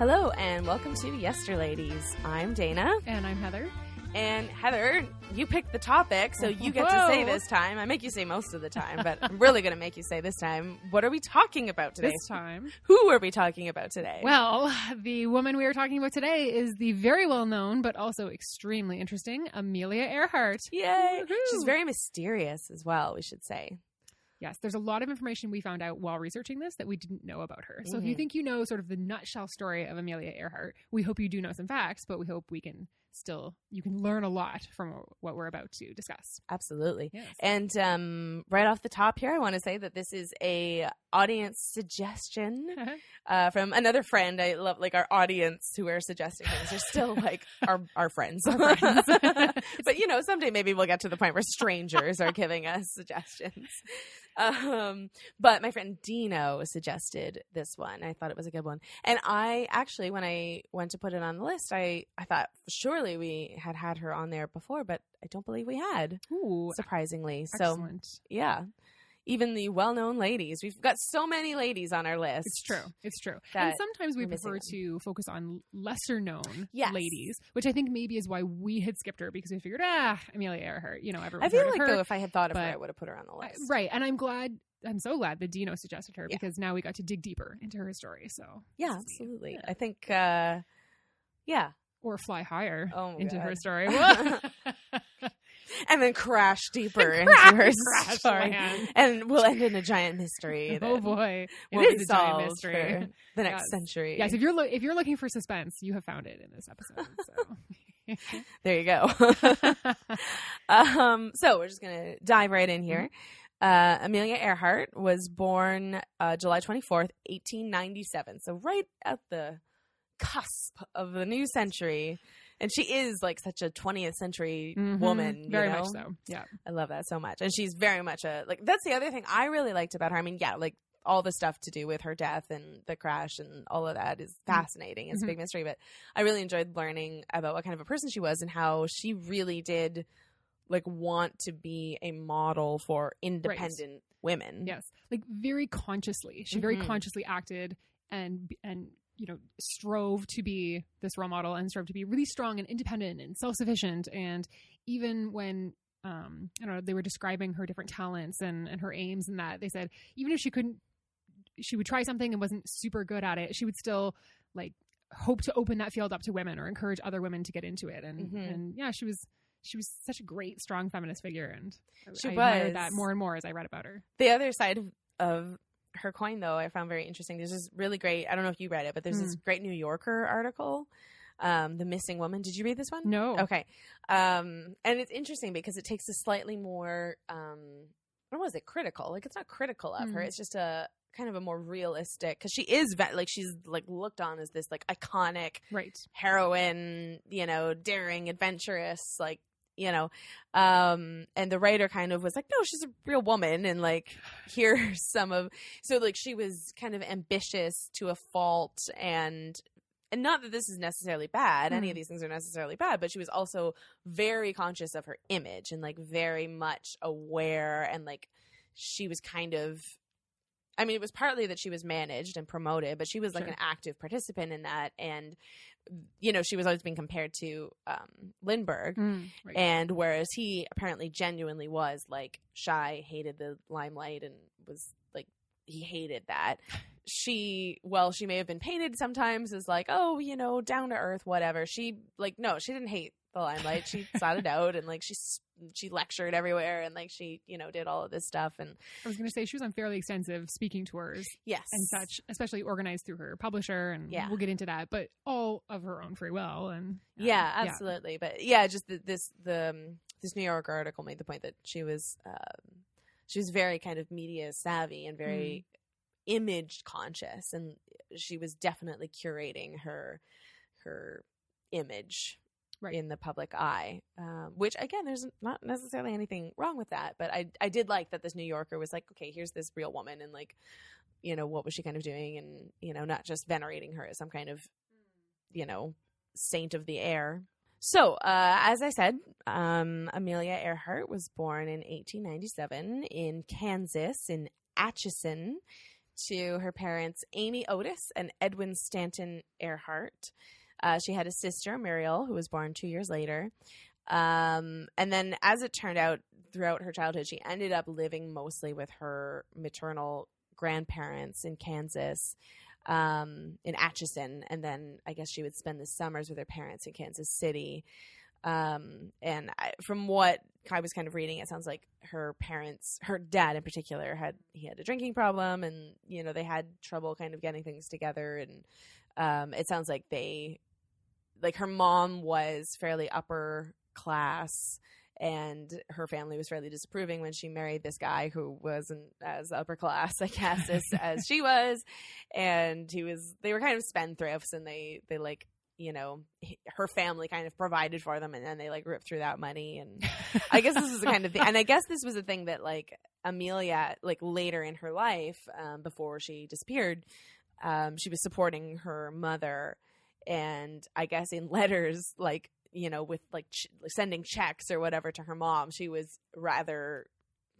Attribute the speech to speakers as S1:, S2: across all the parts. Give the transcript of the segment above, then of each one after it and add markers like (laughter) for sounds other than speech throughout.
S1: Hello and welcome to Yesterladies. I'm Dana.
S2: And I'm Heather.
S1: And Heather, you picked the topic, so you get to say this time. I make you say most of the time, but I'm really going to make you say this time. What are we talking about today?
S2: This time.
S1: Who are we talking about today?
S2: Well, the woman we are talking about today is the very well known, but also extremely interesting Amelia Earhart.
S1: Yay!
S2: Woohoo.
S1: She's very mysterious as well, we should say.
S2: Yes, there's a lot of information we found out while researching this that we didn't know about her. So if you
S1: Mhm.
S2: think you know sort of the nutshell story of Amelia Earhart, we hope you do know some facts, but we hope we can still you can learn a lot from what we're about to discuss.
S1: Absolutely.
S2: Yes.
S1: And um, right off the top here, I want to say that this is a audience suggestion (laughs) uh, from another friend. I love like our audience who are suggesting things. They're still like (laughs) our our friends.
S2: Our friends. (laughs)
S1: but you know, someday maybe we'll get to the point where strangers are giving us suggestions. Um, but my friend Dino suggested this one. I thought it was a good one, and I actually, when I went to put it on the list, I I thought surely we had had her on there before, but I don't believe we had.
S2: Ooh,
S1: Surprisingly, so yeah. Even the well-known ladies, we've got so many ladies on our list.
S2: It's true. It's true. and sometimes we prefer
S1: them.
S2: to focus on lesser known
S1: Yes.
S2: ladies, which I think maybe is why we had skipped her because we figured, ah, Amelia Earhart, you know, everyone.
S1: I feel like
S2: her.
S1: though, if I had thought of her, I would have put her on the
S2: I-
S1: list.
S2: right. And I'm glad, I'm so glad that Dino suggested her
S1: Yeah.
S2: because now we got to dig deeper into her story. So,
S1: Yeah,
S2: this is neat.
S1: absolutely.
S2: Yeah.
S1: I think, uh, yeah,
S2: Or fly higher
S1: Oh
S2: into her story. (laughs) (laughs)
S1: and then crash deeper
S2: And (laughs)
S1: into her
S2: crash
S1: story,
S2: land.
S1: and we'll end in a giant mystery. (laughs)
S2: oh boy. It is a giant mystery.
S1: for the next
S2: Yes.
S1: century.
S2: Yes, if you're lo- if you're looking for suspense, you have found it in this episode. So. (laughs)
S1: there you go. um, so we're just gonna dive right in here. Uh, Amelia Earhart was born uh, July twenty fourth, eighteen ninety seven. So right at the cusp of the new century, and she is like such a twentieth century
S2: Mhm.
S1: woman. you
S2: very
S1: know?
S2: much so. Yeah.
S1: I love that so much, and she's very much a like. That's the other thing I really liked about her. I mean, yeah, like all the stuff to do with her death and the crash and all of that is fascinating. It's
S2: Mhm.
S1: a big mystery, but I really enjoyed learning about what kind of a person she was and how she really did like want to be a model for independent women.
S2: Yes, like very consciously. She very
S1: Mhm.
S2: consciously acted and and you know strove to be this role model and strove to be really strong and independent and self sufficient. And even when um, I don't know, they were describing her different talents and and her aims and that they said even if she couldn't, she would try something and wasn't super good at it, she would still like hope to open that field up to women or encourage other women to get into it. And
S1: Mhm.
S2: and yeah, she was. She was such a great, strong feminist figure, and
S1: She
S2: I admired that more and more as I read about her.
S1: The other side of her coin, though, I found very interesting. There's this really great. I don't know if you read it, but there's this great New Yorker article, um, "The Missing Woman." Did you read this one?
S2: No,
S1: Okay. Um, and it's interesting because it takes a slightly more, um, what was it, critical? Like, it's not critical of her.
S2: Mhm.
S1: It's just a kind of a more realistic, because she is, like, she's, like, looked on as this, like, iconic
S2: right.
S1: heroine, you know, daring, adventurous, like, you know, um, and the writer kind of was like, no, she's a real woman, and like, (sighs) here's some of, so like, she was kind of ambitious to a fault, and and not that this is necessarily bad, any of these things are necessarily bad, but she was also very conscious of her image and like very much aware, and like, she was kind of. I mean, it was partly that she was managed and promoted, but she was like
S2: Sure.
S1: an active participant in that, and you know, she was always being compared to um, Lindbergh.
S2: Mm, right.
S1: And whereas he apparently genuinely was like shy, hated the limelight, and was like, he hated that. (laughs) She, well, she may have been painted sometimes as like, oh, you know, down to earth, whatever. She, like, no, she didn't hate the limelight. She (laughs) sought it out and like she, she lectured everywhere and like she, you know, did all of this stuff. And
S2: I was going to say she was on fairly extensive speaking tours
S1: yes.
S2: and such, especially organized through her publisher, and
S1: Yeah.
S2: we'll get into that. But all of her own free will, and um,
S1: yeah absolutely but yeah just the, this the um, this new yorker article made the point that she was um, she was very kind of media savvy and very image conscious and she was definitely curating her her image
S2: Right.
S1: in the public eye um, which again there's not necessarily anything wrong with that but i i did like that this new yorker was like okay here's this real woman and like you know what was she kind of doing? And you know not just venerating her as some kind of you know saint of the air. So uh, as i said um, amelia earhart was born in 1897 in kansas in atchison to her parents, Amy Otis and Edwin Stanton Earhart. Uh, she had a sister, Muriel, who was born two years later. Um, and then, as it turned out, throughout her childhood, she ended up living mostly with her maternal grandparents in Kansas, um, in Atchison. And then I guess she would spend the summers with her parents in Kansas City. Um, and I, from what I was kind of reading, it sounds like her parents, her dad in particular, had he had a drinking problem, and you know they had trouble kind of getting things together. And um, it sounds like they, like her mom was fairly upper class, and her family was fairly disapproving when she married this guy who wasn't as upper class, I guess, as, as she (laughs) was. And he was, they were kind of spendthrifts, and they they like you know her family kind of provided for them and then they like ripped through that money and (laughs) i guess this was the kind of thing and i guess this was a thing that like amelia like later in her life um, before she disappeared um, she was supporting her mother and i guess in (laughs) letters like you know with like ch- sending checks or whatever to her mom she was rather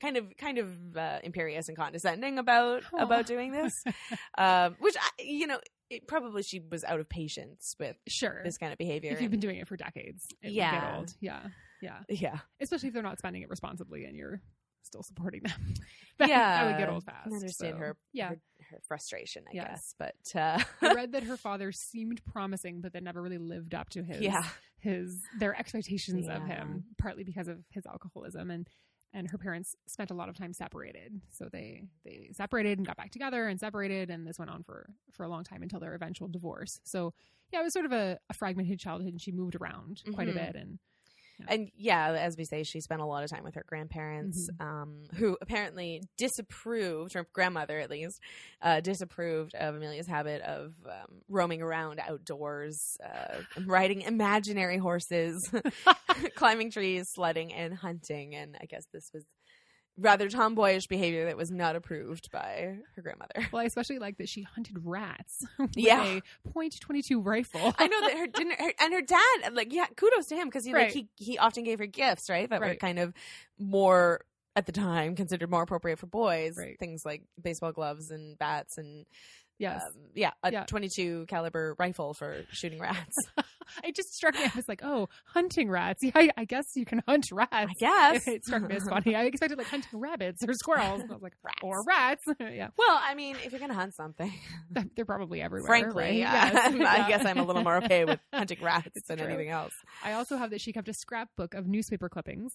S1: kind of kind of uh, imperious and condescending about about doing this (laughs) um, which I, you know it, probably she was out of patience with
S2: Sure.
S1: this kind of behavior
S2: If you've been doing it for decades, it
S1: Yeah.
S2: get old. Yeah. Yeah.
S1: yeah
S2: Especially if they're not spending it responsibly and you're still supporting them. (laughs) that,
S1: yeah
S2: that would get old fast.
S1: I understand
S2: so,
S1: her,
S2: Yeah.
S1: her her frustration i
S2: Yeah.
S1: guess but uh
S2: I read (laughs) that her father seemed promising, but that never really lived up to his
S1: yeah
S2: his their expectations of him, partly because of his alcoholism and and her parents spent a lot of time separated. So they they separated and got back together and separated, and this went on for for a long time until their eventual divorce. So yeah, it was sort of a, a fragmented childhood, and she moved around quite
S1: Mhm.
S2: a bit. And
S1: and yeah as we say she spent a lot of time with her grandparents
S2: Mm-hmm.
S1: um who apparently disapproved her grandmother at least uh disapproved of amelia's habit of um, roaming around outdoors uh riding imaginary horses (laughs) climbing trees sledding and hunting and i guess this was rather tomboyish behavior that was not approved by her grandmother (laughs)
S2: well, I especially like that she hunted rats (laughs) with
S1: Yeah.
S2: a point twenty two rifle.
S1: I know that her (laughs) didn't, her, and her dad, like, yeah, kudos to him because he,
S2: Right.
S1: like, he he often gave her gifts, right? That were kind of more at the time considered more appropriate for boys.
S2: Right.
S1: Things like baseball gloves and bats and
S2: yes,
S1: um, yeah, a
S2: Yeah.
S1: 22 caliber rifle for shooting rats. (laughs)
S2: it just struck me. I was like, oh, hunting rats. (laughs) Yeah, I, I guess you can hunt rats.
S1: I (laughs) guess
S2: it struck me as funny. I expected like hunting rabbits or squirrels. And I was like,
S1: Rats.
S2: or rats. yeah,
S1: Well, I mean, if you're gonna hunt something,
S2: they're probably everywhere.
S1: frankly,
S2: right?
S1: yeah,
S2: Yes.
S1: I guess I'm a little more okay with hunting rats
S2: It's
S1: than
S2: true.
S1: anything else.
S2: I also have that she kept a scrapbook of newspaper clippings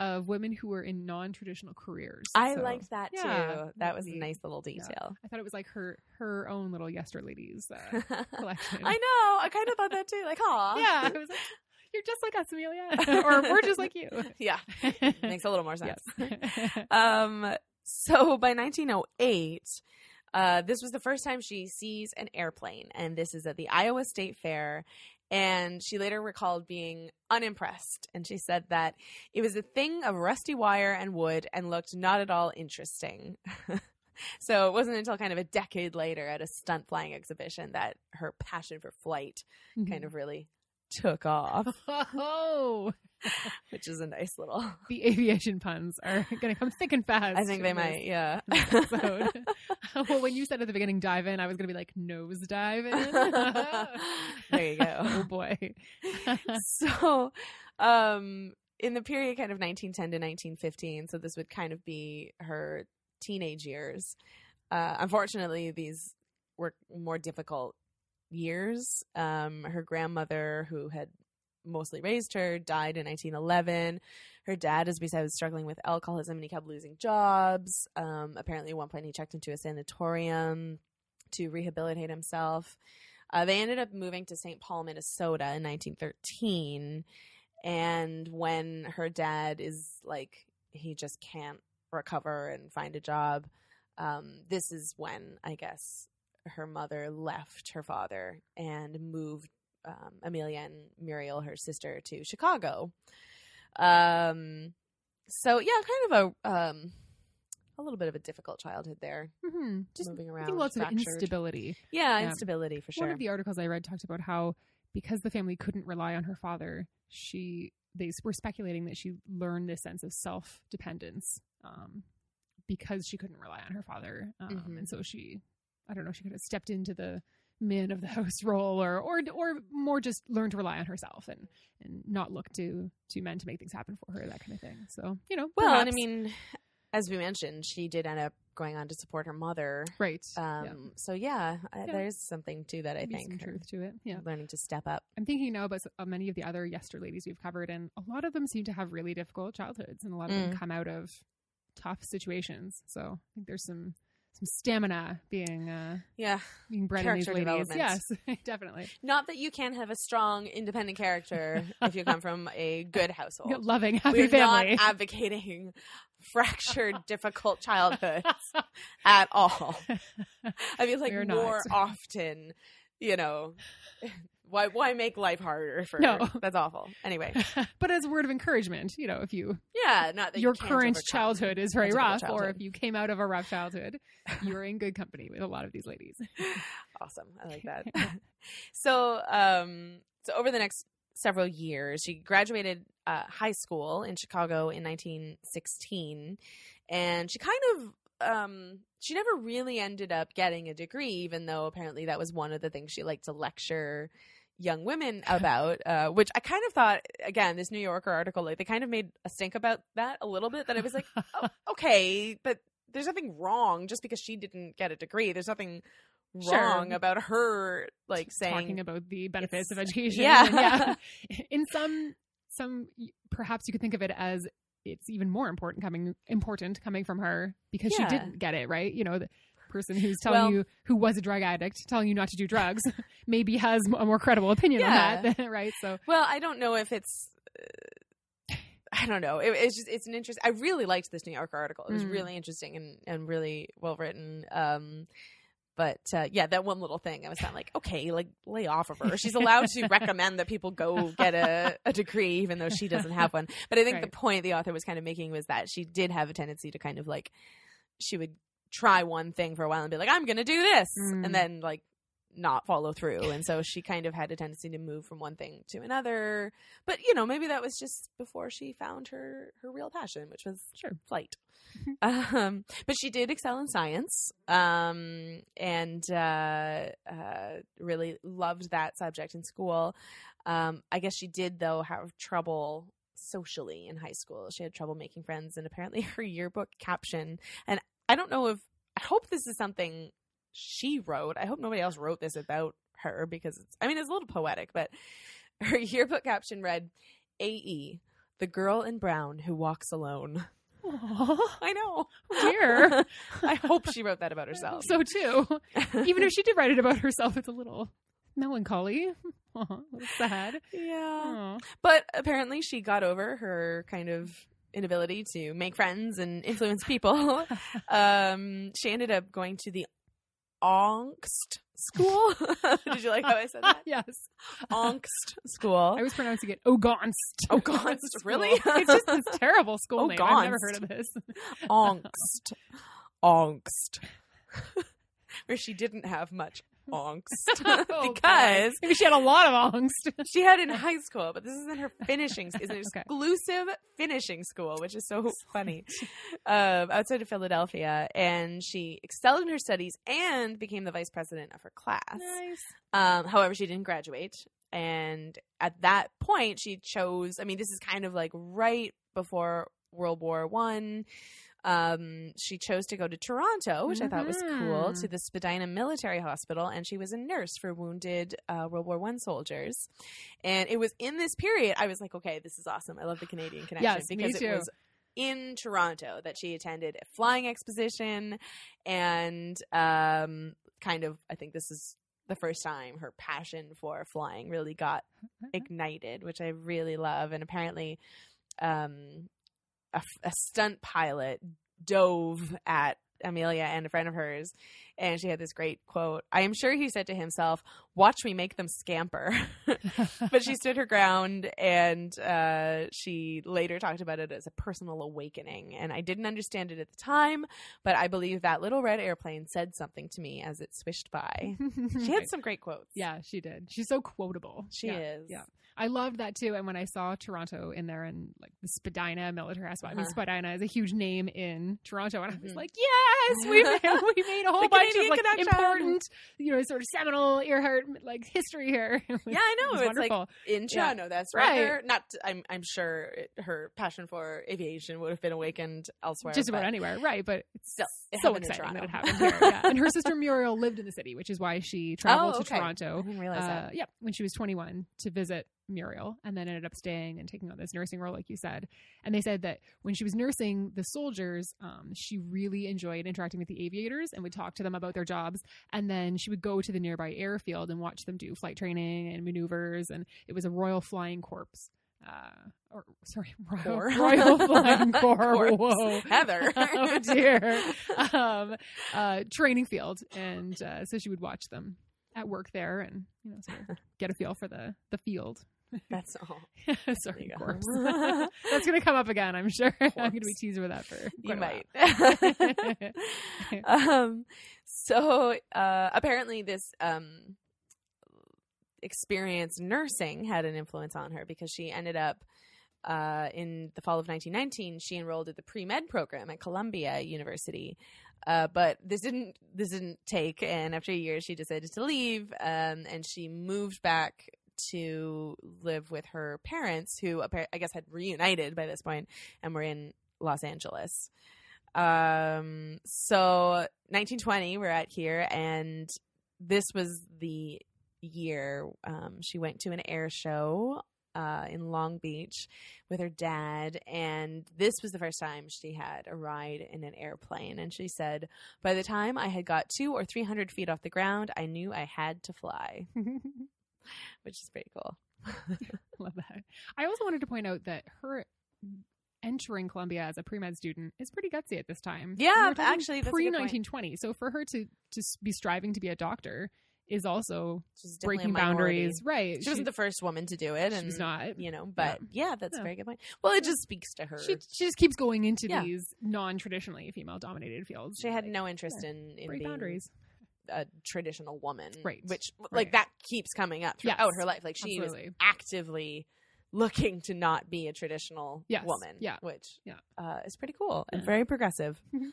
S2: of women who were in non-traditional careers.
S1: I
S2: So
S1: liked that
S2: yeah,
S1: too. That was a nice little detail.
S2: I thought it was like her her own little Yester Ladies uh, (laughs) collection.
S1: I know. I kind of thought that too. Like, aw.
S2: yeah, I was like, (laughs) you're just like us, Amelia, (laughs) or we're just like you.
S1: yeah. Makes a little more sense.
S2: Yes.
S1: Um, so by 1908, uh, this was the first time she sees an airplane, and this is at the Iowa State Fair. And she later recalled being unimpressed, and she said that it was a thing of rusty wire and wood and looked not at all interesting. (laughs) so it wasn't until kind of a decade later at a stunt flying exhibition that her passion for flight kind mm-hmm. of really took off, (laughs)
S2: oh, (laughs)
S1: which is a nice little.
S2: the aviation puns are (laughs) going to come thick and fast.
S1: I think they might, yeah.
S2: well, when you said at the beginning dive in, I was going to be like nose dive in.
S1: there you go.
S2: oh boy.
S1: so um in the period kind of 1910 to 1915 so this would kind of be her teenage years uh unfortunately these were more difficult years um her grandmother who had mostly raised her died in 1911 her dad as we said was struggling with alcoholism and he kept losing jobs um apparently at one point he checked into a sanatorium to rehabilitate himself uh, they ended up moving to St. Paul, Minnesota in 1913. And when her dad is like, he just can't recover and find a job, um, this is when I guess her mother left her father and moved um, Amelia and Muriel, her sister, to Chicago. Um, so yeah, kind of a um, a little bit of a difficult childhood there,
S2: hmm Just
S1: moving
S2: I
S1: around,
S2: think lots of instability.
S1: Yeah,
S2: Yeah.
S1: instability for sure.
S2: One of the articles I read talked about how because the family couldn't rely on her father, she they were speculating that she learned this sense of self dependence um, because she couldn't rely on her father, um,
S1: Mhm.
S2: and so she, I don't know, she could have stepped into the man of the house (laughs) role, or or or more just learn to rely on herself and and not look to to men to make things happen for her, that kind of thing. So you know,
S1: Well, and I mean, as we mentioned, she did end up going on to support her mother.
S2: right,
S1: Um,
S2: yeah.
S1: So yeah,
S2: Yeah.
S1: there's something to that. I
S2: Maybe
S1: think
S2: some truth to it. Yeah,
S1: learning to step up.
S2: I'm thinking now about uh, many of the other Yester ladies we've covered, and a lot of them seem to have really difficult childhoods, and a lot of them
S1: Mm.
S2: come out of tough situations. So I think there's some some stamina being uh,
S1: Yeah,
S2: being bred in these
S1: Character
S2: ladies.
S1: development.
S2: Yes, (laughs) definitely.
S1: not that you can't have a strong, independent character if you come from a good household. (laughs)
S2: Loving, happy
S1: We're
S2: family.
S1: not (laughs) advocating fractured, difficult childhoods at all. I mean, like
S2: not.
S1: more often, you know, why why make life harder for?
S2: No.
S1: that's awful. Anyway, (laughs)
S2: but as a word of encouragement, you know, if you
S1: yeah, not that
S2: your
S1: can't
S2: current childhood is very rough, or if you came out of a rough childhood, (laughs) you're in good company with a lot of these ladies. (laughs)
S1: Awesome, I like that. so, um, so over the next several years, she graduated uh, high school in Chicago in 1916, and she kind of um she never really ended up getting a degree even though apparently that was one of the things she liked to lecture young women (laughs) about uh which i kind of thought again this new yorker article like they kind of made a stink about that a little bit that it was like oh, (laughs) okay but there's nothing wrong just because she didn't get a degree there's nothing
S2: Sure.
S1: wrong about her like saying
S2: talking about the benefits of education.
S1: yeah.
S2: yeah. (laughs) In some, some perhaps you could think of it as it's even more important coming important coming from her because
S1: Yeah.
S2: she didn't get it right. You know, person who's telling
S1: Well-
S2: you who was a drug addict telling you not to do drugs (laughs) maybe has a more credible opinion
S1: Yeah.
S2: on (laughs) that, right? So
S1: Well, I don't know if it's. Uh, I don't know. It, it's just it's an interest. I really liked this New Yorker article. It was
S2: Mm.
S1: really interesting and and really well written. Um, but uh, yeah, that one little thing, I was kind of like, okay, like lay off of her. She's allowed to recommend that people go get a, a degree, even though she doesn't have one. But I think the point the author was kind of making was that she did have a tendency to kind of like, she would try one thing for a while and be like, I'm going to do this,
S2: Mm.
S1: and then like not follow through. And so she kind of had a tendency to move from one thing to another. But you know, maybe that was just before she found her her real passion, which was
S2: sure.
S1: flight. (laughs) um, but she did excel in science, um, and uh, uh, really loved that subject in school. Um, I guess she did though have trouble socially in high school. She had trouble making friends, and apparently (laughs) her yearbook caption. And I don't know if I hope this is something she wrote. I hope nobody else wrote this about her because it's. I mean, it's a little poetic, but (laughs) her yearbook caption read, "A.E. The girl in brown who walks alone."
S2: Aw,
S1: I know.
S2: dear. (laughs)
S1: I hope she wrote that about herself.
S2: So too. Even if she did write it about herself, it's a little melancholy. Aw, a little sad.
S1: yeah.
S2: Aw.
S1: But apparently she got over her kind of inability to make friends and influence people. (laughs) um, she ended up going to the Angst school. (laughs) Did you like how I said that? (laughs)
S2: yes.
S1: Angst school.
S2: I was pronouncing it
S1: Ogontz.
S2: Ogontz,
S1: really?
S2: it's just this terrible school name. I've never heard of this.
S1: Angst. Angst. Where she didn't have much angst. (laughs) (laughs)
S2: Oh,
S1: because
S2: maybe she had a lot of angst. (laughs)
S1: she had in high school, but this is in her finishing. It's an
S2: Okay.
S1: exclusive finishing school, which is so funny. Um, outside of Philadelphia, and she excelled in her studies and became the vice president of her class.
S2: Nice.
S1: Um, however, she didn't graduate, and at that point, she chose. I mean, this is kind of like right before World War One. Um, she chose to go to Toronto, which I thought was cool,
S2: Mhm.
S1: to the Spadina Military Hospital, and she was a nurse for wounded uh, World War One soldiers. And it was in this period I was like, okay, this is awesome. I love the Canadian (sighs) connection
S2: Yes,
S1: because it was in Toronto that she attended a flying exposition and um, kind of I think this is the first time her passion for flying really got (laughs) ignited, which I really love. And apparently, um, a, a stunt pilot dove at Amelia and a friend of hers, and she had this great quote. I am sure he said to himself, "Watch me make them scamper." (laughs) but she stood her ground, and uh, she later talked about it as a personal awakening. And I didn't understand it at the time, but I believe that little red airplane said something to me as it swished by. (laughs) She had some great quotes.
S2: Yeah, she did. She's so quotable.
S1: She
S2: Yeah,
S1: is.
S2: Yeah. I loved that too. And when I saw Toronto in there and like the Spadina military hospital, I mean,
S1: Uh-huh.
S2: Spadina is a huge name in Toronto. And I was
S1: Mhm.
S2: like, yes, we (laughs) made, we made a whole bunch of like important, you know, sort of seminal Earhart like history here. (laughs) Was-
S1: Yeah, I know.
S2: it
S1: It's like
S2: wonderful.
S1: in
S2: Yeah.
S1: Toronto. That's right.
S2: Right.
S1: there. Not. I'm. I'm sure it, her passion for aviation would have been awakened elsewhere.
S2: just about anywhere, right? But it's
S1: Still, it
S2: so exciting that it happened here. Yeah. (laughs) And her sister Muriel lived in the city, which is why she traveled
S1: Oh,
S2: to
S1: okay. I
S2: Toronto.
S1: didn't realize
S2: Uh,
S1: that.
S2: yeah, when she was 21 to visit Muriel, and then ended up staying and taking on this nursing role, like you said. And they said that when she was nursing the soldiers, um, she really enjoyed interacting with the aviators and would talk to them about their jobs. And then she would go to the nearby airfield and watch them do flight training and maneuvers. And it was a Royal Flying Corps. Uh, or sorry, (laughs) Royal. Royal (laughs) Flying Corps.
S1: Corps.
S2: Whoa,
S1: Heather. (laughs)
S2: oh dear. Um, uh, training field, and uh, so she would watch them at work there, and you know, sort of get a feel for the the field. (laughs)
S1: That's all.
S2: Sorry,
S1: you
S2: of
S1: go.
S2: course. (laughs) (laughs) That's going to come up again, I'm sure. I'm going to be teased with that for
S1: You might. um, so uh, apparently, this um, experience nursing had an influence on her because she ended up uh, in the fall of 1919. She enrolled at the pre med program at Columbia University. Uh, but this didn't this didn't take, and after a year, she decided to leave, um, and she moved back to live with her parents, who I guess had reunited by this point and were in Los Angeles. Um, so 1920, we're at here, and this was the year um, she went to an air show uh, in Long Beach with her dad, and this was the first time she had a ride in an airplane. And she said, "By the time I had got two or three hundred feet off the ground, I knew I had to fly," (laughs) (laughs) which is pretty cool. (laughs)
S2: Love that. I also wanted to point out that her entering Columbia as a pre med student is pretty gutsy at this time.
S1: Yeah, actually,
S2: pre
S1: nineteen
S2: twenty. So for her to to be striving to be a doctor is also
S1: She's definitely a
S2: breaking boundaries, right?
S1: She wasn't the first woman to do it, and
S2: she's not.
S1: you know, but yeah, that's
S2: Yeah.
S1: a very good point. Well, it just speaks to her.
S2: She, she just keeps going into
S1: Yeah.
S2: these non-traditionally female-dominated fields.
S1: She had
S2: Like,
S1: no interest in, in
S2: break boundaries.
S1: A traditional woman,
S2: Right.
S1: Which
S2: Right.
S1: like that keeps coming up throughout
S2: Yes.
S1: her life. Like she
S2: Absolutely.
S1: was actively looking to not be a traditional
S2: Yes.
S1: woman,
S2: Yeah.
S1: which
S2: Yeah.
S1: uh, is pretty cool and
S2: Yeah.
S1: very progressive.
S2: Mhm.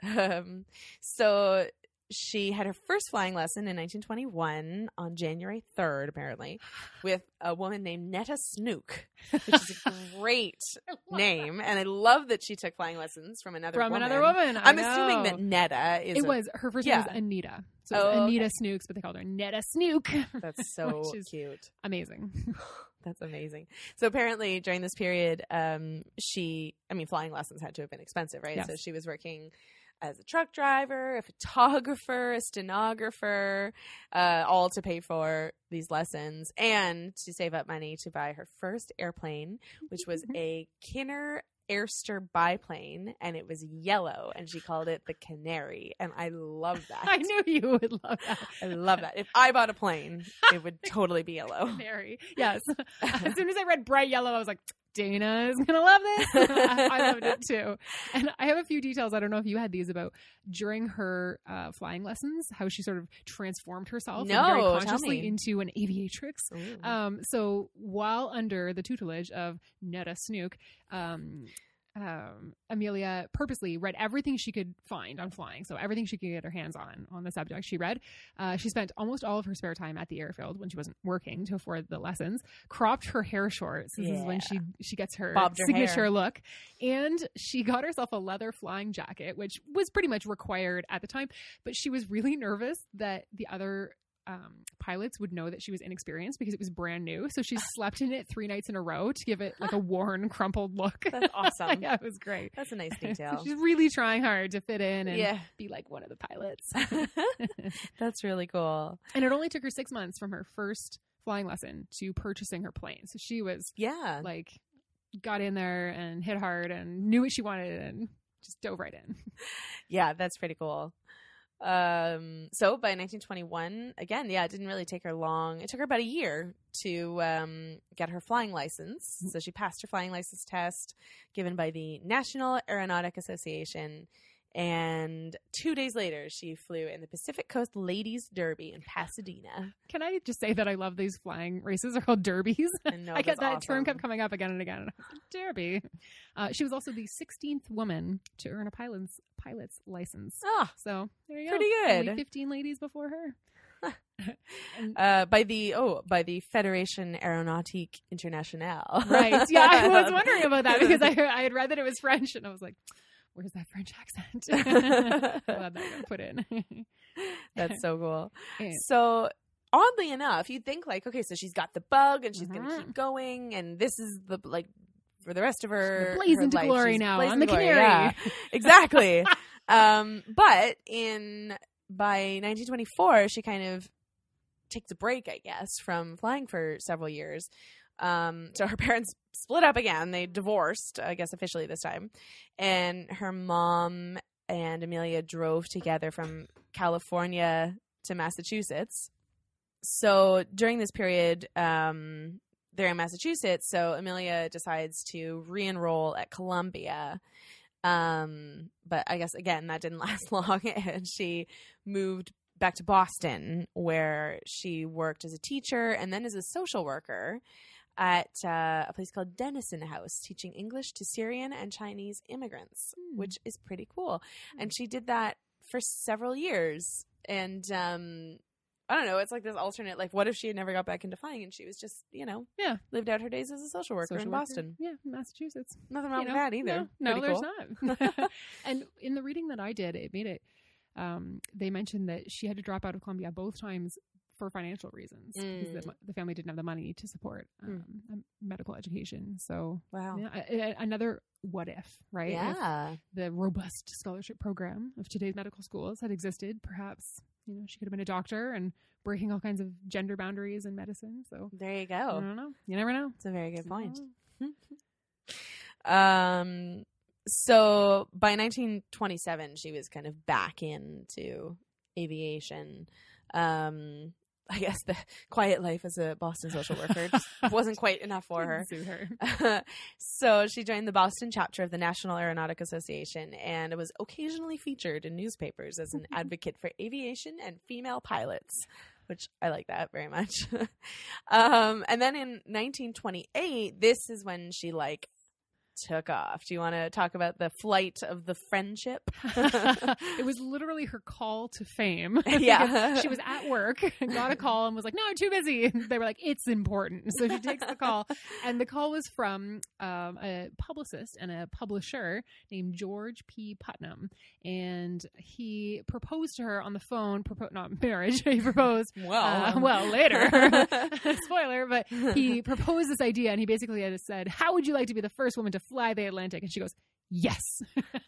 S2: (laughs)
S1: um, so she had her first flying lesson in 1921 on January 3rd, apparently, with a woman named Netta Snook, which is a (laughs) great name, and I love that she took flying lessons from another
S2: from
S1: woman.
S2: another woman. I
S1: I'm assuming that Netta is
S2: it
S1: a-
S2: was her first
S1: Yeah.
S2: name was Anita. So
S1: Oh, okay.
S2: Anita Snooks, but they called her Netta Snook.
S1: that's (laughs) so cute.
S2: Amazing. (laughs)
S1: That's amazing. So apparently during this period, um, she, I mean, flying lessons had to have been expensive, right?
S2: Yes.
S1: So she was working as a truck driver, a photographer, a stenographer, uh, all to pay for these lessons and to save up money to buy her first airplane, which was a Kinner Airster biplane, and it was yellow, and she called it the Canary, and I love (laughs) that.
S2: I knew you would love that.
S1: I love that. If I bought a plane, it would (laughs) totally be yellow.
S2: Canary. Yes. (laughs) as soon as I read bright yellow, I was like, Dana is gonna love this. (laughs) I loved it too. And I have a few details. I don't know if you had these about during her uh, flying lessons, how she sort of transformed herself and very
S1: No,
S2: consciously into an aviatrix. Um, so while under the tutelage of Netta Snook, um, um, Amelia purposely read everything she could find on flying. So everything she could get her hands on on the subject she read. Uh, she spent almost all of her spare time at the airfield when she wasn't working to afford the lessons. Cropped her hair short. So this is when she she gets her
S1: her
S2: signature
S1: hair.
S2: look. And she got herself a leather flying jacket, which was pretty much required at the time. But she was really nervous that the other um, pilots would know that she was inexperienced because it was brand new. So she (laughs) slept in it three nights in a row to give it like a (laughs) worn, crumpled look.
S1: That's (laughs) awesome.
S2: yeah, it was great.
S1: That's a nice detail.
S2: She's really trying hard to fit in and
S1: yeah.
S2: be like one of the pilots.
S1: That's really cool.
S2: and it only took her six months from her first flying lesson to purchasing her plane. So she was
S1: Yeah.
S2: like, got in there and hit hard and knew what she wanted and just dove right in.
S1: Yeah, that's pretty cool. Um, so by 1921, again, yeah, it didn't really take her long. It took her about a year to um, get her flying license. So she passed her flying license test given by the National Aeronautic Association And two days later, she flew in the Pacific Coast Ladies Derby in Pasadena.
S2: Can I just say that I love these flying races? They're called derbies.
S1: I know (laughs)
S2: I get that term kept coming up again and again. And I was like, Derby. Uh, she was also the 16th woman to earn a pilot's pilot's license.
S1: Ah,
S2: So there you go.
S1: Pretty good.
S2: Only 15 ladies before her. (laughs)
S1: Uh, by the oh, by the Fédération Aéronautique Internationale.
S2: right. Yeah, I was (laughs) wondering about that because I, I had read that it was French and I was like, where's that French accent? (laughs) (laughs) Glad that got put in. (laughs)
S1: That's so cool.
S2: And-
S1: So oddly enough, you'd think like, okay, so she's got the bug and she's going to
S2: Mhm.
S1: keep going, and this is the like for the rest of her
S2: into
S1: life,
S2: glory now on the
S1: glory,
S2: Canary.
S1: yeah. exactly. um, but in by 1924, she kind of takes a break, I guess, from flying for several years. Um, so her (laughs) parents split up again. They divorced, I guess, officially this time, and her mom and Amelia drove together from California to Massachusetts. So during this period, um, they're in Massachusetts. So Amelia decides to re-enroll at Columbia. Um, but I guess again that didn't (laughs) last long, and she moved back to Boston, where she worked as a teacher and then as a social worker at uh, a place called Denison House, teaching English to Syrian and Chinese immigrants,
S2: Hmm.
S1: which is pretty cool. And she did that for several years. And um, I don't know, it's like this alternate, like, what if she had never got back into flying and she was just, you know,
S2: Yeah.
S1: lived out her days as a social worker
S2: Social
S1: in
S2: worker.
S1: Boston?
S2: Yeah, Massachusetts.
S1: Nothing wrong
S2: You
S1: with
S2: know,
S1: that either.
S2: No, no there's
S1: cool.
S2: not. (laughs) (laughs) and in the reading that I did, it made it. Um, they mentioned that she had to drop out of Columbia both times for financial reasons because
S1: Mm.
S2: the, the family didn't have the money to support um, a medical education. So
S1: Wow.
S2: a- a- another what if, right? If
S1: Yeah.
S2: the robust scholarship program of today's medical schools had existed, perhaps you know she could have been a doctor and breaking all kinds of gender boundaries in medicine. So
S1: There you go.
S2: I don't know. You never know.
S1: It's a very good point. (laughs) Um, so by 1927, she was kind of back into aviation. Um, I guess the quiet life as a Boston social worker just (laughs) wasn't quite enough for her.
S2: Her. (laughs)
S1: so she joined the Boston chapter of the National Aeronautic Association and was occasionally featured in newspapers as an (laughs) advocate for aviation and female pilots, which I like that very much. um, and then in 1928, this is when she like took off. Do you want to talk about the flight of the Friendship? (laughs)
S2: it was literally her call to fame. (laughs) (laughs)
S1: Yeah.
S2: She was at work, got a call, and was like, "No, I'm too busy." They were like, "It's important," so she takes the call, and the call was from um, a publicist and a publisher named George P. Putnam, and he proposed to her on the phone. Propo- not marriage. he proposed.
S1: well,
S2: Uh, well, later. Spoiler, but he proposed this idea, and he basically said, "How would you like to be the first woman to fly the Atlantic?" And she goes, "Yes."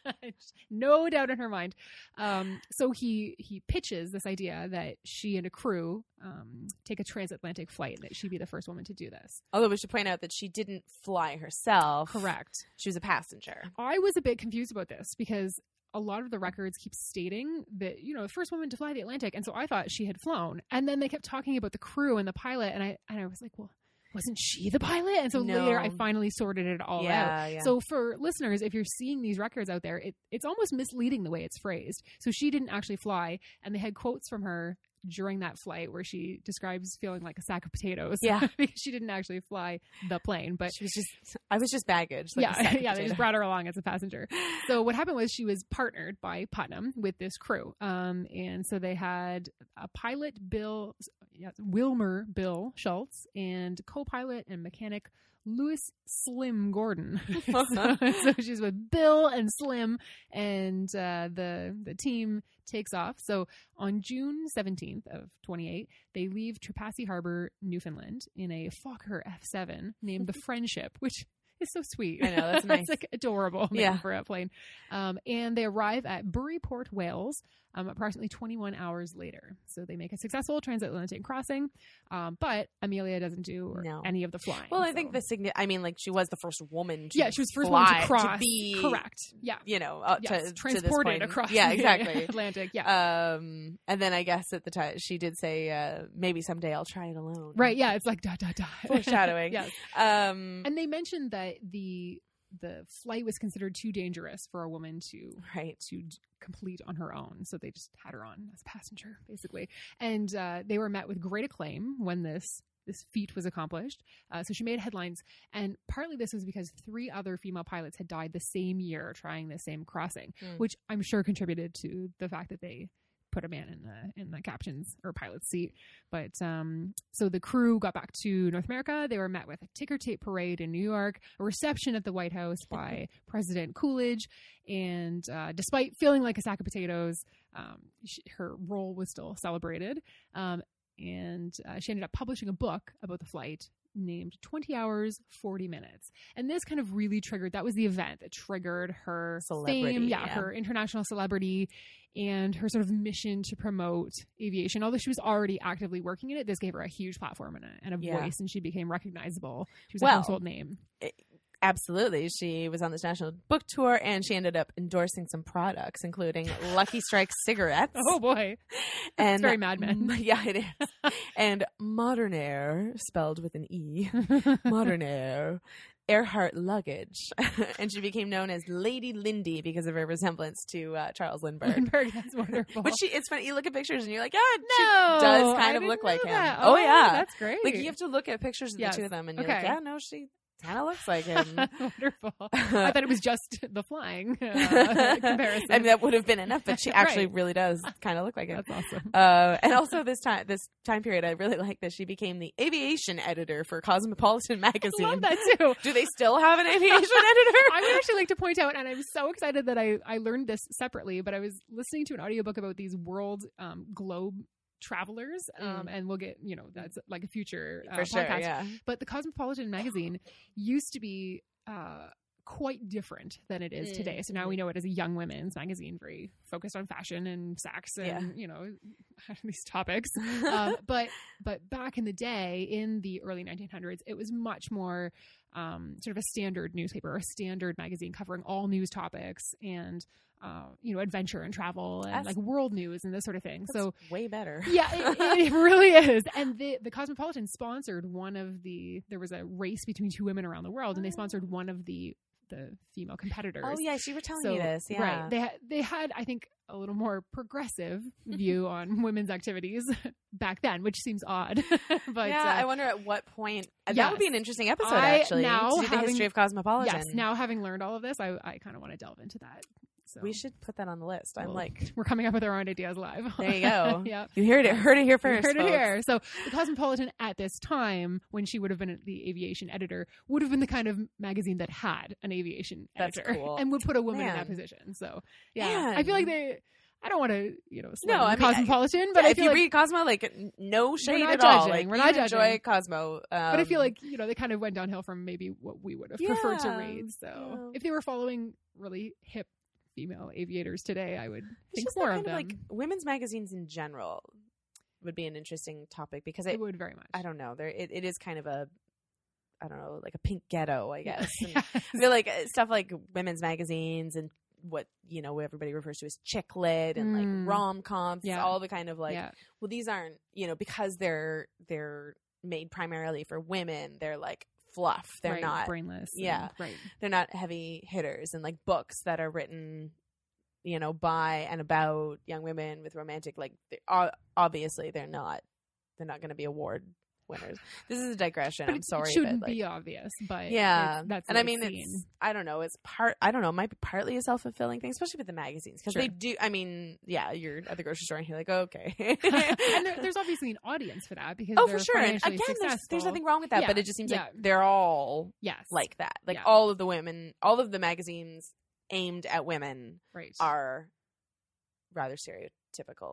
S2: (laughs) no doubt in her mind. Um, so he he pitches this idea that she and a crew um, take a transatlantic flight, and that she'd be the first woman to do this.
S1: Although we should point out that she didn't fly herself.
S2: Correct.
S1: She was a passenger.
S2: I was a bit confused about this because a lot of the records keep stating that you know the first woman to fly the Atlantic, and so I thought she had flown, and then they kept talking about the crew and the pilot, and I and I was like, well, wasn't she the pilot? And so later, I finally sorted it all out.
S1: yeah, yeah.
S2: So for listeners, if you're seeing these records out there, it, it's almost misleading the way it's phrased. So she didn't actually fly, and they had quotes from her during that flight where she describes feeling like a sack of potatoes.
S1: Yeah. (laughs)
S2: because she didn't actually fly the plane, but
S1: she was just I was just baggage. like
S2: yeah, (laughs) yeah, they just brought her along as a passenger. (gasps) So what happened was she was partnered by Putnam with this crew, um, and so they had a pilot, Bill, yeah, Wilmer Bill Stultz, and co-pilot and mechanic Louis Slim Gordon. (laughs) (laughs) so, so she's with Bill and Slim, and uh, the the team takes off. So on June seventeenth of twenty eight, they leave Trepassey Harbor, Newfoundland, in a Fokker F seven named the (laughs) Friendship, which is so sweet.
S1: I know, that's nice. (laughs)
S2: it's like adorable
S1: Yeah.
S2: for a plane. Um, and they arrive at Burry Port, Wales, um, approximately 21 hours later. So they make a successful transatlantic crossing, um, but Amelia doesn't do
S1: No.
S2: any of the flying.
S1: Well, I
S2: so-
S1: think the signi- I mean, like she was the first woman. to
S2: yeah, she was first
S1: fly,
S2: one to cross.
S1: be
S2: Correct. Yeah.
S1: You know, uh,
S2: Yes.
S1: to, to
S2: transported
S1: point.
S2: across
S1: Yeah,
S2: the
S1: exactly. (laughs)
S2: Atlantic. Yeah.
S1: Um, and then I guess at the time she did say, uh, maybe someday I'll try it alone.
S2: right. Yeah. It's like da da da.
S1: Foreshadowing. (laughs)
S2: yes.
S1: Um,
S2: And they mentioned that the the flight was considered too dangerous for a woman to
S1: Right.
S2: to complete on her own. So they just had her on as a passenger, basically. And uh, they were met with great acclaim when this this feat was accomplished. Uh, so she made headlines, and partly this was because three other female pilots had died the same year trying the same crossing,
S1: Hmm.
S2: which I'm sure contributed to the fact that they put a man in the in the captain's or pilot's seat. But um, so the crew got back to North America. They were met with a ticker tape parade in New York, a reception at the White House by (laughs) President Coolidge, and uh, despite feeling like a sack of potatoes, um, she, her role was still celebrated. Um, and uh, she ended up publishing a book about the flight named 20 hours 40 minutes and this kind of really triggered that was the event that triggered her
S1: Celebrity,
S2: fame yeah,
S1: yeah.
S2: her international celebrity and her sort of mission to promote aviation although she was already actively working in it this gave her a huge platform and a, and a
S1: Yeah.
S2: voice and she became recognizable she was a household name
S1: Absolutely. She was on this national book tour and she ended up endorsing some products, including Lucky Strike cigarettes.
S2: oh boy (laughs)
S1: and
S2: very Mad Men.
S1: Yeah, it is. (laughs) and Modernaire, spelled with an E. (laughs) Modernaire. Earhart luggage, and she became known as Lady Lindy because of her resemblance to uh, Charles Lindbergh.
S2: Lindbergh, that's wonderful
S1: Which she, it's funny. You look at pictures and you're like, yeah,
S2: no,
S1: she does
S2: I
S1: kind of look like
S2: know
S1: him.
S2: that.
S1: Oh, yeah,
S2: that's great.
S1: like you have to look at pictures of
S2: Yes.
S1: the two of them, and you're like, yeah, no, she kind of looks like (laughs) him.
S2: Wonderful. (laughs) I thought it was just the flying uh, (laughs) comparison.
S1: I mean, that would have been enough, but she actually
S2: Right.
S1: really does kind of look like him.
S2: That's awesome.
S1: Uh, and also this time, this time period, I really like that she became the aviation editor for Cosmopolitan magazine.
S2: I love that too.
S1: Do they still have an aviation editor?
S2: I would actually like to point out, and I'm so excited that I, I learned this separately, but I was listening to an audiobook about these world um, globe travelers, um, and we'll get, you know, that's like a future uh,
S1: for sure,
S2: podcast.
S1: yeah.
S2: But the Cosmopolitan magazine used to be uh, quite different than it is
S1: Mm,
S2: today. So now we know it as a young women's magazine, very focused on fashion and sex and,
S1: Yeah.
S2: you know, (laughs) these topics. um, (laughs) but but back in the day, in the early 1900s, it was much more um, sort of a standard newspaper, or a standard magazine covering all news topics and uh, you know adventure and travel and
S1: That's-
S2: like world news and this sort of thing. So
S1: way better. (laughs)
S2: yeah, it, it really is. And the the Cosmopolitan sponsored one of the. There was a race between two women around the world, and they sponsored one of the the female competitors.
S1: Oh yeah, she was telling
S2: So,
S1: me this. Yeah,
S2: Right. They had, they had, I think, a little more progressive (laughs) view on women's activities (laughs) back then, which seems odd. but
S1: yeah.
S2: uh,
S1: I wonder at what point that would be an interesting episode
S2: I-
S1: actually
S2: now
S1: to do the
S2: having-
S1: history of Cosmopolitan.
S2: yes, now having learned all of this, I, I kind of want to delve into that. So
S1: we should put that on the list. I'm
S2: we'll-
S1: like, (laughs)
S2: we're coming up with our own ideas live.
S1: there you go. (laughs)
S2: yeah.
S1: You heard it. Heard it here
S2: You
S1: first.
S2: heard it here. So the Cosmopolitan at this time, when she would have been the aviation editor, would have been the kind of magazine that had an aviation
S1: That's
S2: editor
S1: cool.
S2: and would put a woman in that position. So yeah, I feel like they. I don't want to, you know,
S1: No, I mean,
S2: Cosmopolitan, but
S1: Yeah,
S2: I
S1: if you
S2: like,
S1: read Cosmo, like no shade
S2: not
S1: at all.
S2: judging.
S1: Like,
S2: We're
S1: you
S2: not
S1: enjoy. Cosmo, um,
S2: but I feel like you know they kind of went downhill from maybe what we would have preferred to read. So
S1: yeah.
S2: if they were following really hip female aviators today, I would think more
S1: that
S2: of them.
S1: like women's magazines in general would be an interesting topic because
S2: it
S1: it,
S2: would very much.
S1: I don't know, there it, it is kind of a I don't know, like a pink ghetto, I guess. (laughs)
S2: Yes.
S1: I feel like uh, stuff like women's magazines and what you know everybody refers to as chick lit and
S2: Mm.
S1: like rom coms,
S2: Yeah.
S1: all the kind of like
S2: yeah.
S1: well these aren't you know because they're they're made primarily for women they're like fluff they're
S2: right,
S1: not
S2: brainless. and-
S1: yeah.
S2: right.
S1: they're not heavy hitters and like books that are written you know by and about young women with romantic like they- o- obviously they're not they're not going to be award winners. This is a digression.
S2: But
S1: i'm sorry
S2: it shouldn't
S1: but like
S2: be obvious, but
S1: yeah.
S2: that's
S1: and i mean
S2: it's
S1: it's i don't know it's part i don't know it might be partly a self-fulfilling thing especially with the magazines because they do i mean yeah you're at the grocery store and you're like oh, okay. (laughs)
S2: And there, there's (laughs) obviously an audience for that because
S1: oh for sure and again there's, there's nothing wrong with that but it just seems
S2: yeah.
S1: like they're all
S2: yes,
S1: like that like
S2: Yeah.
S1: all of the women all of the magazines aimed at women
S2: right.
S1: are rather stereotypical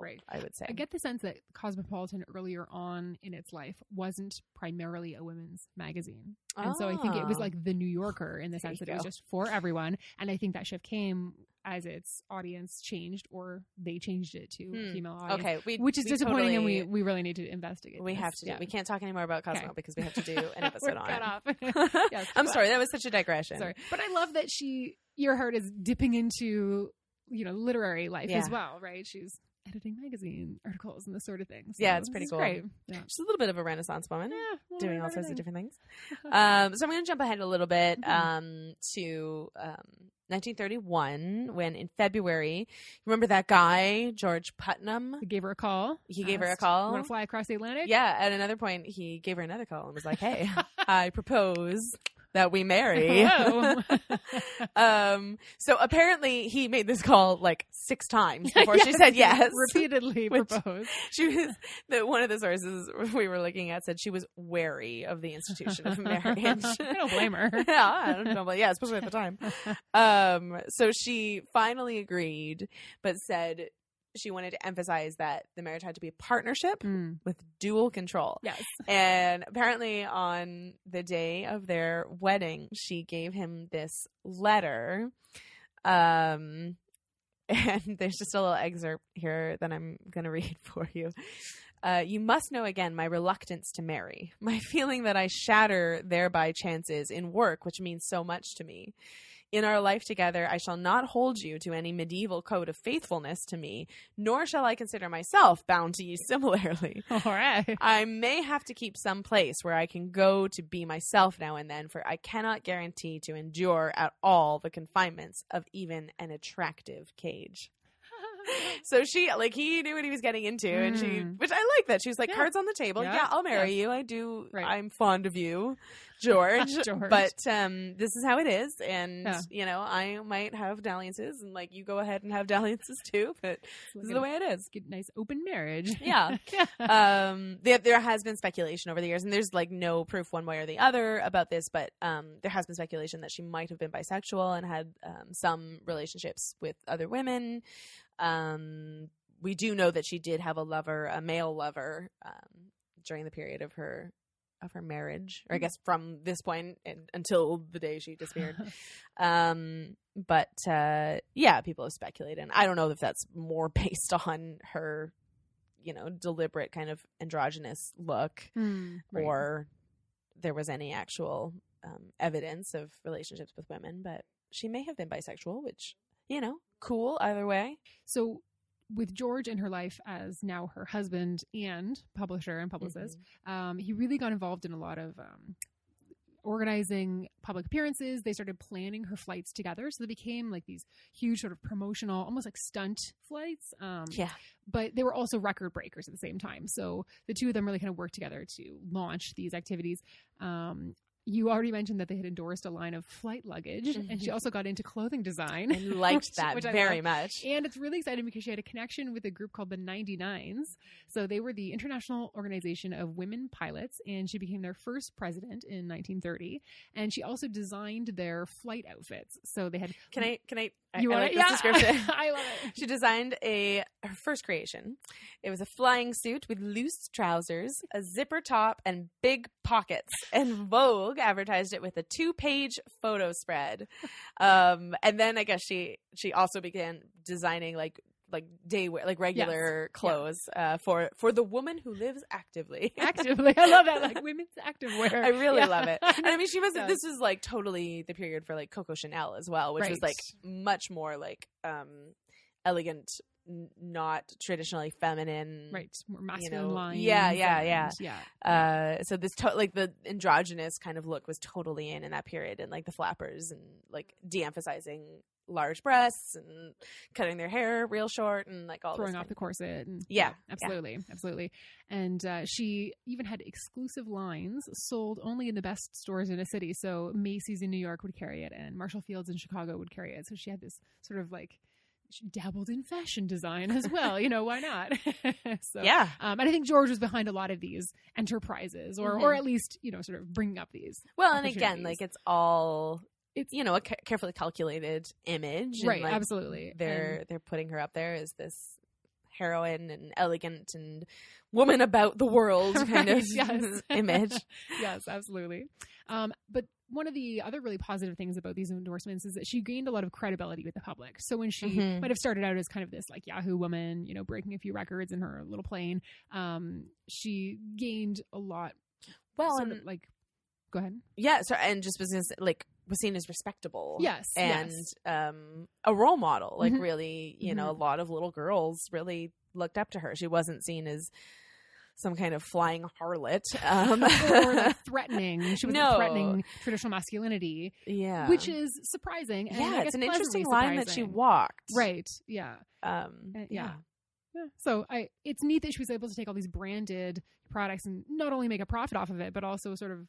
S2: Right.
S1: i would say
S2: I get the sense that Cosmopolitan earlier on in its life wasn't primarily a women's magazine. And so I think it was
S1: Oh.
S2: like the New Yorker in the sense that it was just for everyone. And I think that shift came as its audience changed or they changed it to a
S1: Hmm.
S2: female audience.
S1: okay we,
S2: Which is disappointing and we, we really need to investigate.
S1: we
S2: this.
S1: have to do
S2: Yeah.
S1: we can't talk anymore about cosmo
S2: Okay.
S1: because we have to do an (laughs) episode on it. (laughs) (laughs)
S2: Yes,
S1: i'm
S2: but-
S1: sorry that was such a digression
S2: Sorry, but I love that she Earhart is dipping into you know literary life as well, right? She's editing magazine articles and this sort of thing. So
S1: Yeah, it's pretty cool.
S2: Great. Yeah.
S1: She's a little bit of a Renaissance woman.
S2: Yeah, well,
S1: Doing all sorts of different things. (laughs) um, so I'm going to jump ahead a little bit
S2: Mhm.
S1: um, to um, 1931, when in February, remember that guy George Putnam?
S2: He gave her a call.
S1: He gave her a call.
S2: Want to fly across the Atlantic?
S1: Yeah, at another point, he gave her another call and was like, "Hey, (laughs) I propose that we marry." (laughs) (laughs) (laughs) Um, so apparently, he made this call like six times before she said yes.
S2: Repeatedly proposed.
S1: She was the one of the sources we were looking at said she was wary of the institution of marriage.
S2: I don't blame her.
S1: yeah, I don't know, but yeah, especially at the time. Um, so she finally agreed, but said she wanted to emphasize that the marriage had to be a partnership
S2: Mm,
S1: with dual control.
S2: yes.
S1: And apparently, on the day of their wedding, she gave him this letter. Um, (laughs) and there's just a little excerpt here that I'm going (laughs) to read for you. Uh, you must know again my reluctance to marry, my feeling that I shatter thereby chances in work, which means so much to me. In our life together, I shall not hold you to any medieval code of faithfulness to me, nor shall I consider myself bound to you (laughs) similarly.
S2: All right.
S1: I may have to keep some place where I can go to be myself now and then, for I cannot guarantee to endure at all the confinements of even an attractive cage. (laughs) So she, like, he knew what he was getting into, and she,
S2: Mm.
S1: which I like that. She was like,
S2: Yeah.
S1: cards on the table.
S2: Yeah.
S1: Yeah, I'll marry
S2: Yes.
S1: you. I do.
S2: Right.
S1: I'm fond of you, (laughs) George. (laughs)
S2: George.
S1: But um, this is how it is, and
S2: Yeah.
S1: you know, I might have dalliances, and like, you go ahead and have dalliances too. But this is the way it is.
S2: Get nice open marriage.
S1: Yeah. um there, there has been speculation over the years and there's like no proof one way or the other about this but um there has been speculation that she might have been bisexual and had um, some relationships with other women um we do know that she did have a lover a male lover um during the period of her of her marriage or i guess from this point and, until the day she disappeared (laughs) um but uh yeah people have speculated and i don't know if that's more (laughs) based on her you know deliberate kind of androgynous look
S2: Mm, right.
S1: or there was any actual um, evidence of relationships with women but she may have been bisexual which you know cool either way
S2: So, with George in her life as now her husband and publisher and publicist,
S1: Mhm.
S2: um, he really got involved in a lot of um, organizing public appearances. They started planning her flights together, so they became like these huge sort of promotional, almost like stunt flights. Um,
S1: yeah
S2: but they were also record breakers at the same time. So the two of them really kind of worked together to launch these activities. Um, you already mentioned that they had endorsed a line of flight luggage, and she
S1: Mhm.
S2: also got into clothing design.
S1: and liked (laughs) that
S2: which
S1: very much
S2: And it's really exciting because she had a connection with a group called the 99s. So they were the International Organization of Women Pilots, and she became their first president in 1930. And she also designed their flight outfits. So they had.
S1: can i can I-
S2: You
S1: I
S2: want
S1: like
S2: it?
S1: this
S2: Yeah.
S1: description (laughs)
S2: I love it.
S1: She designed a her first creation. It was a flying suit with loose trousers, a zipper top, and big pockets. And Vogue advertised it with a two-page photo spread. (laughs) Um, and then I guess she she also began designing like like day wear, like regular clothes uh, for for the woman who lives actively. (laughs)
S2: Actively. I love that. Like women's active wear.
S1: I really
S2: Yeah.
S1: love it. And I mean, she was. (laughs)
S2: Yeah.
S1: This is like totally the period for like Coco Chanel as well, which was like much more like um elegant, n- not traditionally feminine.
S2: Right. More masculine
S1: know,
S2: lines.
S1: yeah, yeah,
S2: and-
S1: yeah.
S2: Yeah.
S1: Uh, so this to- like the androgynous kind of look was totally in in that period, and like the flappers and like de-emphasizing large breasts and cutting their hair real short and like all
S2: Throwing off the corset. And,
S1: Yeah, yeah.
S2: absolutely. Absolutely. And uh, she even had exclusive lines sold only in the best stores in a city. So Macy's in New York would carry it, and Marshall Fields in Chicago would carry it. So she had this sort of like, she dabbled in fashion design as well. you know, why not? (laughs) so,
S1: yeah.
S2: Um, and I think George was behind a lot of these enterprises, or, or
S1: Mhm.
S2: at least you know, sort of bringing up these.
S1: Well, and again, like it's all
S2: It's-
S1: you know a ca- carefully calculated image, and,
S2: Right,
S1: like,
S2: absolutely.
S1: They're they're putting her up there as this heroine and elegant and woman about the world (laughs) kind
S2: Right,
S1: of
S2: yes. (laughs)
S1: image. (laughs)
S2: yes, absolutely. Um, but one of the other really positive things about these endorsements is that she gained a lot of credibility with the public. So when she
S1: Mhm.
S2: might have started out as kind of this like Yahoo woman, you know, breaking a few records in her little plane, um, she gained a lot.
S1: Well, and
S2: like, go ahead.
S1: yeah, so and just business like was seen as respectable.
S2: Yes,
S1: and
S2: yes.
S1: um, a role model. Like
S2: Mhm.
S1: really, you know, a lot of little girls really looked up to her. She wasn't seen as some kind of flying harlot. Um,
S2: or like (laughs) threatening. She was
S1: No.
S2: threatening traditional masculinity,
S1: yeah,
S2: which is surprising. And I
S1: yeah,
S2: guess
S1: it's an interesting line that she walked.
S2: Right. Yeah.
S1: Um, yeah.
S2: yeah. Yeah. So I, it's neat that she was able to take all these branded products and not only make a profit off of it, but also sort of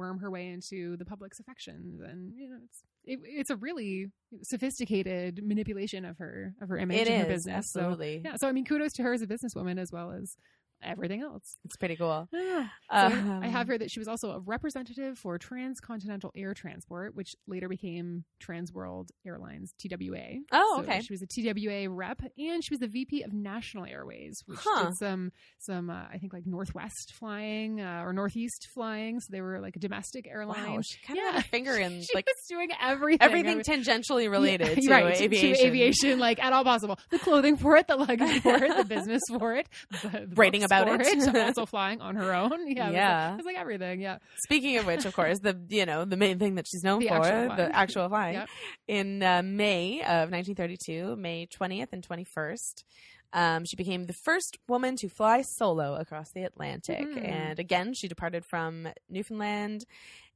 S2: worm her way into the public's affections. And you know, it's it, it's a really sophisticated manipulation of her of her image
S1: It
S2: and her business.
S1: absolutely.
S2: So yeah. So I mean, kudos to her as a businesswoman as well as everything else.
S1: It's pretty cool.
S2: Yeah. (sighs) So I
S1: Um,
S2: have here that she was also a representative for Transcontinental Air Transport, which later became Transworld Airlines (TWA).
S1: Oh,
S2: So
S1: okay.
S2: She was a TWA rep, and she was the VP of National Airways, which
S1: Huh.
S2: did some some uh, I think like Northwest flying uh, or Northeast flying. So they were like a domestic airline. Wow,
S1: she kind of
S2: Yeah.
S1: had a finger in (laughs)
S2: She
S1: like
S2: was doing everything.
S1: everything
S2: Every-
S1: tangentially related
S2: Yeah, (laughs)
S1: to
S2: right,
S1: aviation.
S2: aviation, like at all possible. The clothing for it, the luggage for it, the business for it, (laughs) the, the
S1: Writing about (laughs) it.
S2: also flying on her own. (laughs) Yeah, it was like-
S1: Yeah.
S2: it was like everything. Yeah,
S1: Speaking of which, of course, the you know the main thing that she's known
S2: The
S1: for,
S2: actual
S1: the actual flying,
S2: Yep.
S1: in uh, May of 1932, May 20th and 21st. Um, she became the first woman to fly solo across the Atlantic.
S2: Mhm.
S1: And again, she departed from Newfoundland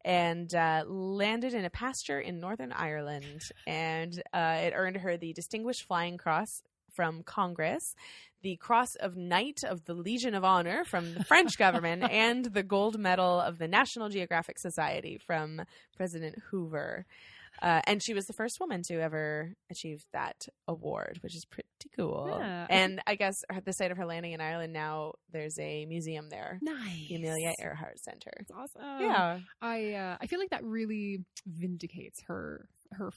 S1: and uh, landed in a pasture in Northern Ireland. And uh, it earned her the Distinguished Flying Cross from Congress, the Cross of Knight of the Legion of Honor from the French government, (laughs) and the Gold Medal of the National Geographic Society from President Hoover. Uh, and she was the first woman to ever achieve that award, which is pretty cool.
S2: Yeah.
S1: And I guess at the site of her landing in Ireland now, there's a museum there,
S2: nice.
S1: the Amelia Earhart Center.
S2: It's awesome.
S1: yeah,
S2: I uh, I feel like that really vindicates her her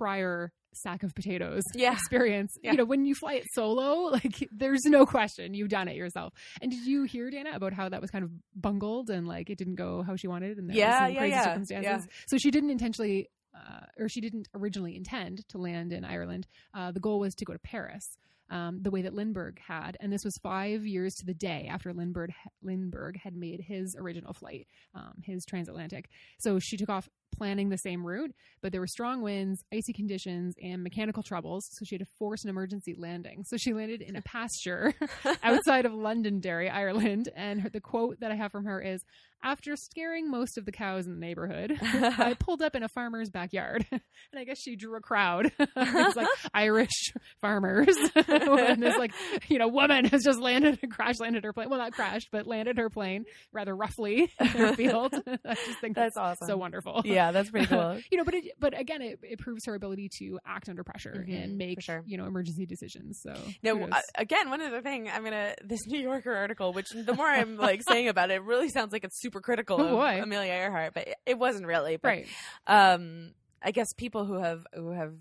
S2: prior sack of potatoes (laughs)
S1: Yeah.
S2: experience.
S1: Yeah.
S2: You know, when you fly it solo, (laughs) like there's no question you've done it yourself. And did you hear Dana about how that was kind of bungled and like it didn't go how she wanted and there
S1: Yeah,
S2: was some
S1: yeah,
S2: crazy
S1: yeah,
S2: circumstances? So she didn't intentionally. Uh, or she didn't originally intend to land in Ireland. Uh, the goal was to go to Paris, um, the way that Lindbergh had, and this was five years to the day after Lindbergh Lindbergh had made his original flight, um, his transatlantic. So she took off planning the same route, but there were strong winds, icy conditions, and mechanical troubles. So she had to force an emergency landing. So she landed in a pasture (laughs) outside of Londonderry, Ireland. And her, the quote that I have from her is After scaring most of the cows in the neighborhood, (laughs) I pulled up in a farmer's backyard. (laughs) and I guess she drew a crowd. it's like Irish farmers. and this, like, you know, woman has just landed and crash landed her plane. Well, not crashed, but landed her plane rather roughly in her field. I just think
S1: That's
S2: that's,
S1: awesome.
S2: so wonderful.
S1: yeah, that's pretty (laughs) cool.
S2: you know, but it, but again, it, it proves her ability to act under pressure
S1: Mhm,
S2: and make
S1: sure.
S2: you know emergency decisions. So
S1: No, uh, again, one other thing, I'm gonna this New Yorker article, which the more I'm like saying about it, it really sounds like it's super critical
S2: Oh,
S1: of
S2: boy.
S1: Amelia Earhart, but it- it wasn't really. But,
S2: right,
S1: Um, I guess people who have who have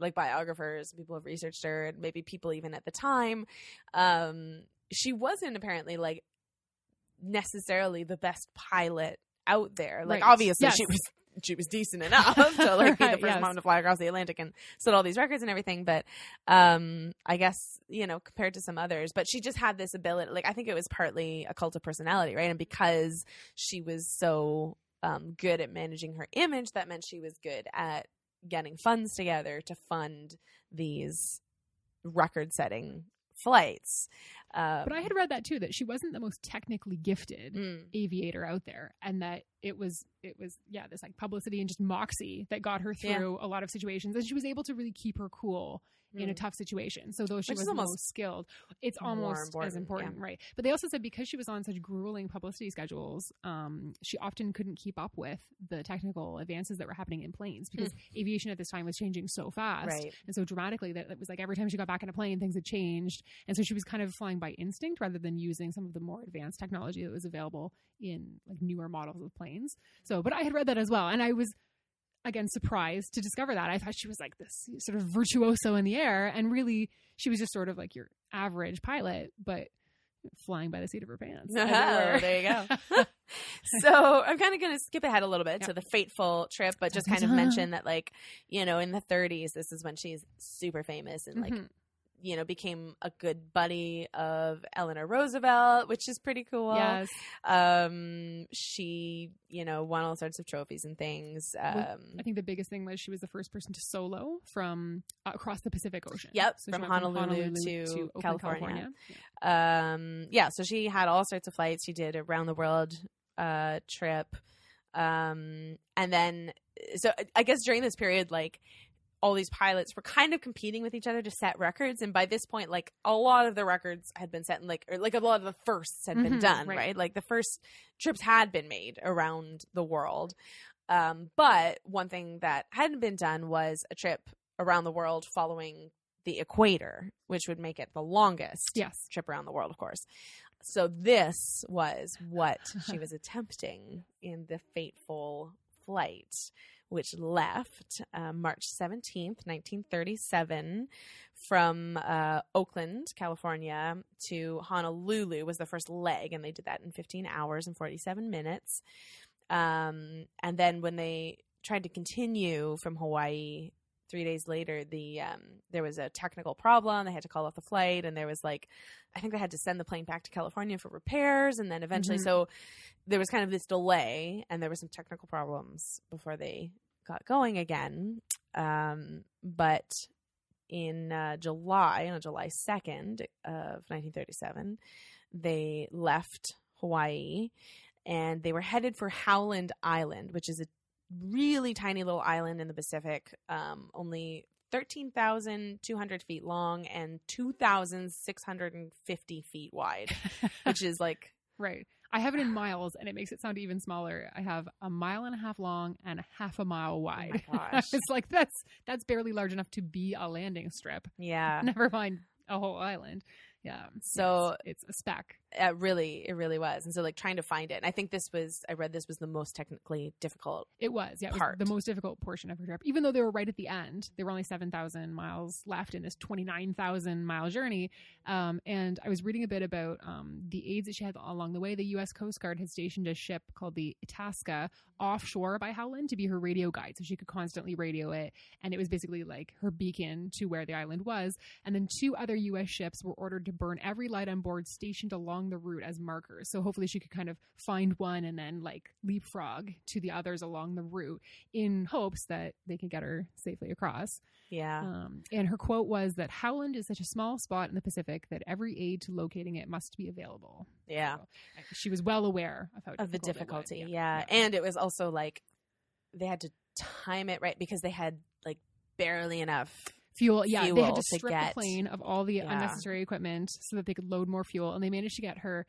S1: like biographers, people have researched her, and maybe people even at the time, um, she wasn't apparently like necessarily the best pilot out there. Like
S2: Right.
S1: obviously
S2: Yes.
S1: she was she was decent enough (laughs) to like be the first
S2: yes.
S1: woman to fly across the Atlantic and set all these records and everything. But um, I guess you know compared to some others, but she just had this ability. Like I think it was partly a cult of personality, right? And because she was so um, good at managing her image, that meant she was good at getting funds together to fund these record-setting flights. Um,
S2: but I had read that too that she wasn't the most technically gifted
S1: mm,
S2: aviator out there, and that it was it was yeah this like publicity and just moxie that got her
S1: Yeah.
S2: through a lot of situations, and she was able to really keep her cool in a
S1: mm.
S2: tough situation. So though she
S1: Which
S2: was
S1: almost
S2: most skilled, it's almost
S1: important,
S2: as
S1: yeah.
S2: important, right? But they also said because she was on such grueling publicity schedules, um, she often couldn't keep up with the technical advances that were happening in planes because aviation at this time was changing so fast
S1: Hmm. right.
S2: and so dramatically that it was like every time she got back in a plane, things had changed, and so she was kind of flying by instinct rather than using some of the more advanced technology that was available in like newer models of planes. So, but I had read that as well, and I was again surprised to discover that. I thought she was like this sort of virtuoso in the air, and really she was just sort of like your average pilot, but flying by the seat of her pants. (laughs)
S1: Oh, there you go. (laughs) (laughs) so I'm kind of going to skip ahead a little bit
S2: Yep.
S1: to the fateful trip, but just kind of mention that, like, you know, in the 30s, this is when she's super famous and like
S2: Mhm.
S1: You know, became a good buddy of Eleanor Roosevelt, which is pretty cool.
S2: yes.
S1: Um, she, you know, won all sorts of trophies and things.
S2: Well,
S1: Um,
S2: I think the biggest thing was she was the first person to solo from uh, across the Pacific Ocean.
S1: Yep,
S2: So she
S1: from Honolulu to
S2: Oakland,
S1: California.
S2: Yeah.
S1: um, yeah, so she had all sorts of flights. She did a round the world uh, trip. Um, and then, so I guess during this period, like, all these pilots were kind of competing with each other to set records and by this point like a lot of the records had been set and like or like a lot of the firsts had been
S2: Mhm,
S1: done
S2: right.
S1: right. like the first trips had been made around the world um, but one thing that hadn't been done was a trip around the world following the equator which would make it the longest
S2: Yes.
S1: trip around the world of course so this was what she (laughs) was attempting in the fateful flight which left uh, March 17th, 1937, from uh, Oakland, California to Honolulu was the first leg, and they did that in 15 hours and 47 minutes. Um, and then when they tried to continue from Hawaii three days later, the um, there was a technical problem. They had to call off the flight, and there was like, I think they had to send the plane back to California for repairs, and then eventually,
S2: Mhm.
S1: so there was kind of this delay, and there were some technical problems before they got going again. Um, but in uh, July, on July second of 1937, they left Hawaii, and they were headed for Howland Island, which is a really tiny little island in the Pacific, um, only 13,200 feet long and 2,650 feet wide, (laughs) which is like,
S2: Right. I have it in miles, and it makes it sound even smaller. I have a mile and a half long and a half a mile wide.
S1: Oh my (laughs) gosh.
S2: it's like that's that's barely large enough to be a landing strip.
S1: yeah. (laughs)
S2: Never mind a whole island. Yeah.
S1: So-
S2: it's, it's a speck.
S1: It really, it really was. And so, like, trying to find it. And I think this was, I read this was the most technically difficult.
S2: It was, yeah, it was the most difficult portion of her trip. Even though they were right at the end, there were only seven thousand miles left in this twenty nine thousand mile journey. Um, and I was reading a bit about um, the aids that she had along the way. The U.S. Coast Guard had stationed a ship called the Itasca offshore by Howland to be her radio guide, so she could constantly radio it. And it was basically like her beacon to where the island was. And then two other U.S. ships were ordered to burn every light on board stationed along the route as markers. So hopefully she could kind of find one and then like leapfrog to the others along the route in hopes that they can get her safely across.
S1: Yeah.
S2: Um, and her quote was that Howland is such a small spot in the Pacific that every aid to locating it must be available.
S1: yeah.
S2: So, she was well aware of how
S1: Of the
S2: difficult it was.
S1: difficulty. Yeah. And it was also like, they had to time it right because they had like barely enough.
S2: Fuel. Yeah, they had
S1: fuel
S2: to
S1: to
S2: strip
S1: get-
S2: the plane of all the
S1: Yeah.
S2: unnecessary equipment so that they could load more fuel, and they managed to get her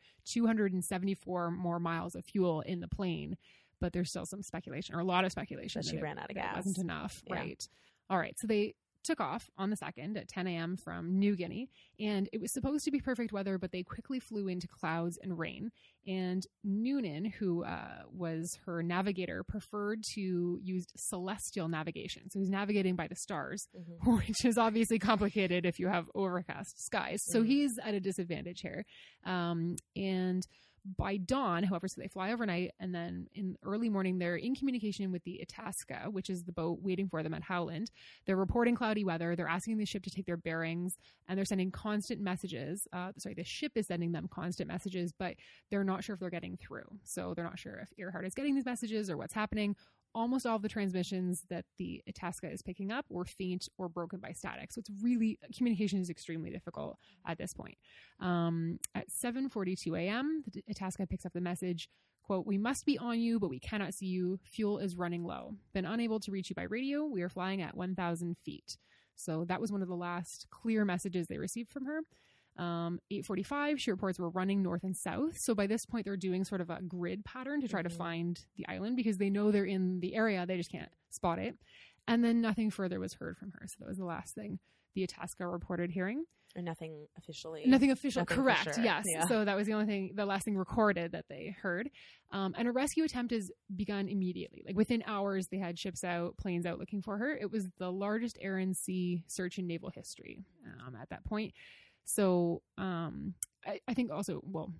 S2: 274 more miles of fuel in the plane. But there's still some speculation, or a lot of speculation,
S1: That she
S2: it-
S1: ran out of
S2: that
S1: gas.
S2: wasn't enough.
S1: Yeah.
S2: Right. All right. So they took off on the second at 10 a.m. from New Guinea, and it was supposed to be perfect weather, but they quickly flew into clouds and rain. And Noonan, who uh, was her navigator, preferred to use celestial navigation. So he's navigating by the stars (laughs) which is obviously complicated if you have overcast skies. So
S1: Mhm.
S2: he's at a disadvantage here. Um, and by dawn, however, so they fly overnight, and then in early morning, they're in communication with the Itasca, which is the boat waiting for them at Howland. They're reporting cloudy weather. They're asking the ship to take their bearings, and they're sending constant messages. Uh, sorry, the ship is sending them constant messages, but they're not sure if they're getting through. So they're not sure if Earhart is getting these messages or what's happening almost all of the transmissions that the Itasca is picking up were faint or broken by static. So it's really communication is extremely difficult at this point. Um, at 7:42 a.m., the Itasca picks up the message. Quote, we must be on you, but we cannot see you. Fuel is running low. Been unable to reach you by radio. We are flying at 1,000 feet. So that was one of the last clear messages they received from her. Um, 845, she reports we're running north and south. So by this point, they're doing sort of a grid pattern to try to
S1: Mhm.
S2: find the island because they know they're in the area. They just can't spot it. And then nothing further was heard from her. So that was the last thing the Itasca reported hearing.
S1: Or nothing officially.
S2: Nothing official,
S1: Nothing
S2: correct?
S1: sure,
S2: Yes.
S1: yeah.
S2: So that was the only thing, the last thing recorded that they heard. Um, and a rescue attempt is begun immediately. Like within hours, they had ships out, planes out looking for her. It was the largest air and sea search in naval history um, at that point. So um, I, I think also, well,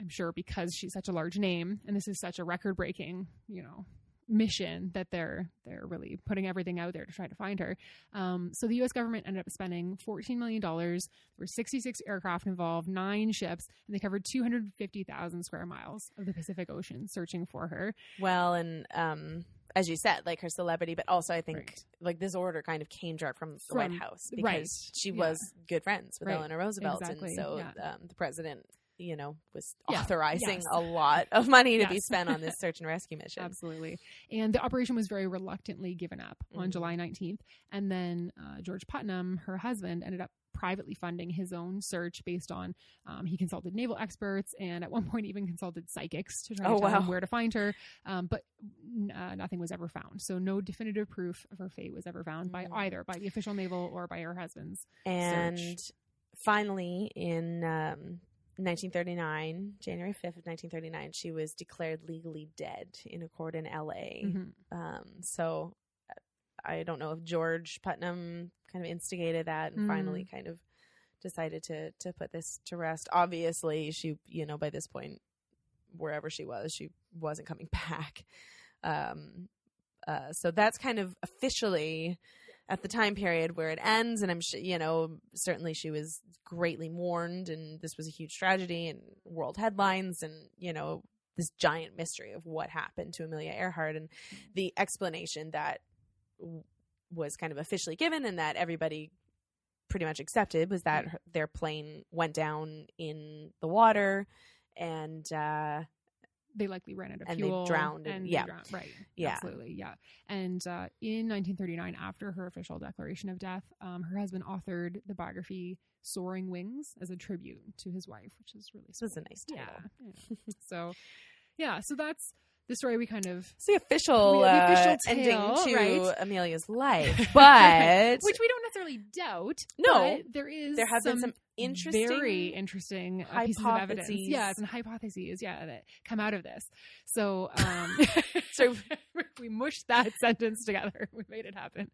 S2: I'm sure because she's such a large name and this is such a record breaking, you know, mission that they're they're really putting everything out there to try to find her. Um, so the U.S. government ended up spending 14 million dollars. There were 66 aircraft involved, nine ships, and they covered 250,000 square miles of the Pacific Ocean searching for her.
S1: Well, and um, as you said, like her celebrity, but also I think
S2: Right.
S1: like this order kind of came direct from the
S2: From-
S1: White House because
S2: right,
S1: she
S2: yeah.
S1: was good friends with
S2: Right,
S1: Eleanor Roosevelt,
S2: exactly,
S1: and so
S2: yeah.
S1: um, the president, you know, was
S2: Yeah,
S1: authorizing
S2: yes.
S1: a lot of money to be spent on this (laughs) search and rescue mission.
S2: Absolutely. And the operation was very reluctantly given up on
S1: Mhm.
S2: July 19th. And then uh, George Putnam, her husband, ended up privately funding his own search based on um, he consulted naval experts and at one (laughs) point even consulted psychics to try
S1: Oh,
S2: to tell him where to find her. Um, but uh, nothing was ever found. So no definitive proof of her fate was ever found by
S1: Mm.
S2: either by the official naval or by her husband's.
S1: And
S2: search.
S1: finally, in um, 1939, January 5th of 1939, she was declared legally dead in a court in LA.
S2: Mhm.
S1: Um, so uh, I don't know if George Putnam kind of instigated that and
S2: Mm.
S1: finally kind of decided to to put this to rest. Obviously, she you know by this point wherever she was, she wasn't coming (laughs) back. Um, uh, so that's kind of officially at the time period where it ends, and I'm sure you know certainly she was greatly mourned, and this was a huge tragedy and world headlines, and you know this giant mystery of what happened to Amelia Earhart and the explanation that was kind of officially given and that everybody pretty much accepted was that her, their plane went down in the water and uh
S2: they likely ran out of
S1: And they
S2: fuel
S1: drowned and-
S2: they
S1: yeah.
S2: drowned. right
S1: Yeah.
S2: absolutely yeah and uh, in 1939 after her official declaration of death um, her husband authored the biography soaring wings as a tribute to his wife which is really
S1: this was a
S2: sweet.
S1: nice
S2: yeah,
S1: title.
S2: yeah. so yeah so that's the story we kind of
S1: It's the official,
S2: We- the
S1: uh,
S2: official
S1: ending to
S2: right?
S1: Amelia's life, (laughs) but
S2: which we don't necessarily doubt
S1: No.
S2: there is
S1: there have been some interesting
S2: very interesting uh, pieces of evidence
S1: hypotheses.
S2: yes and hypotheses yeah that come out of this so um (laughs) (laughs)
S1: So-
S2: we mushed that sentence together we made it happen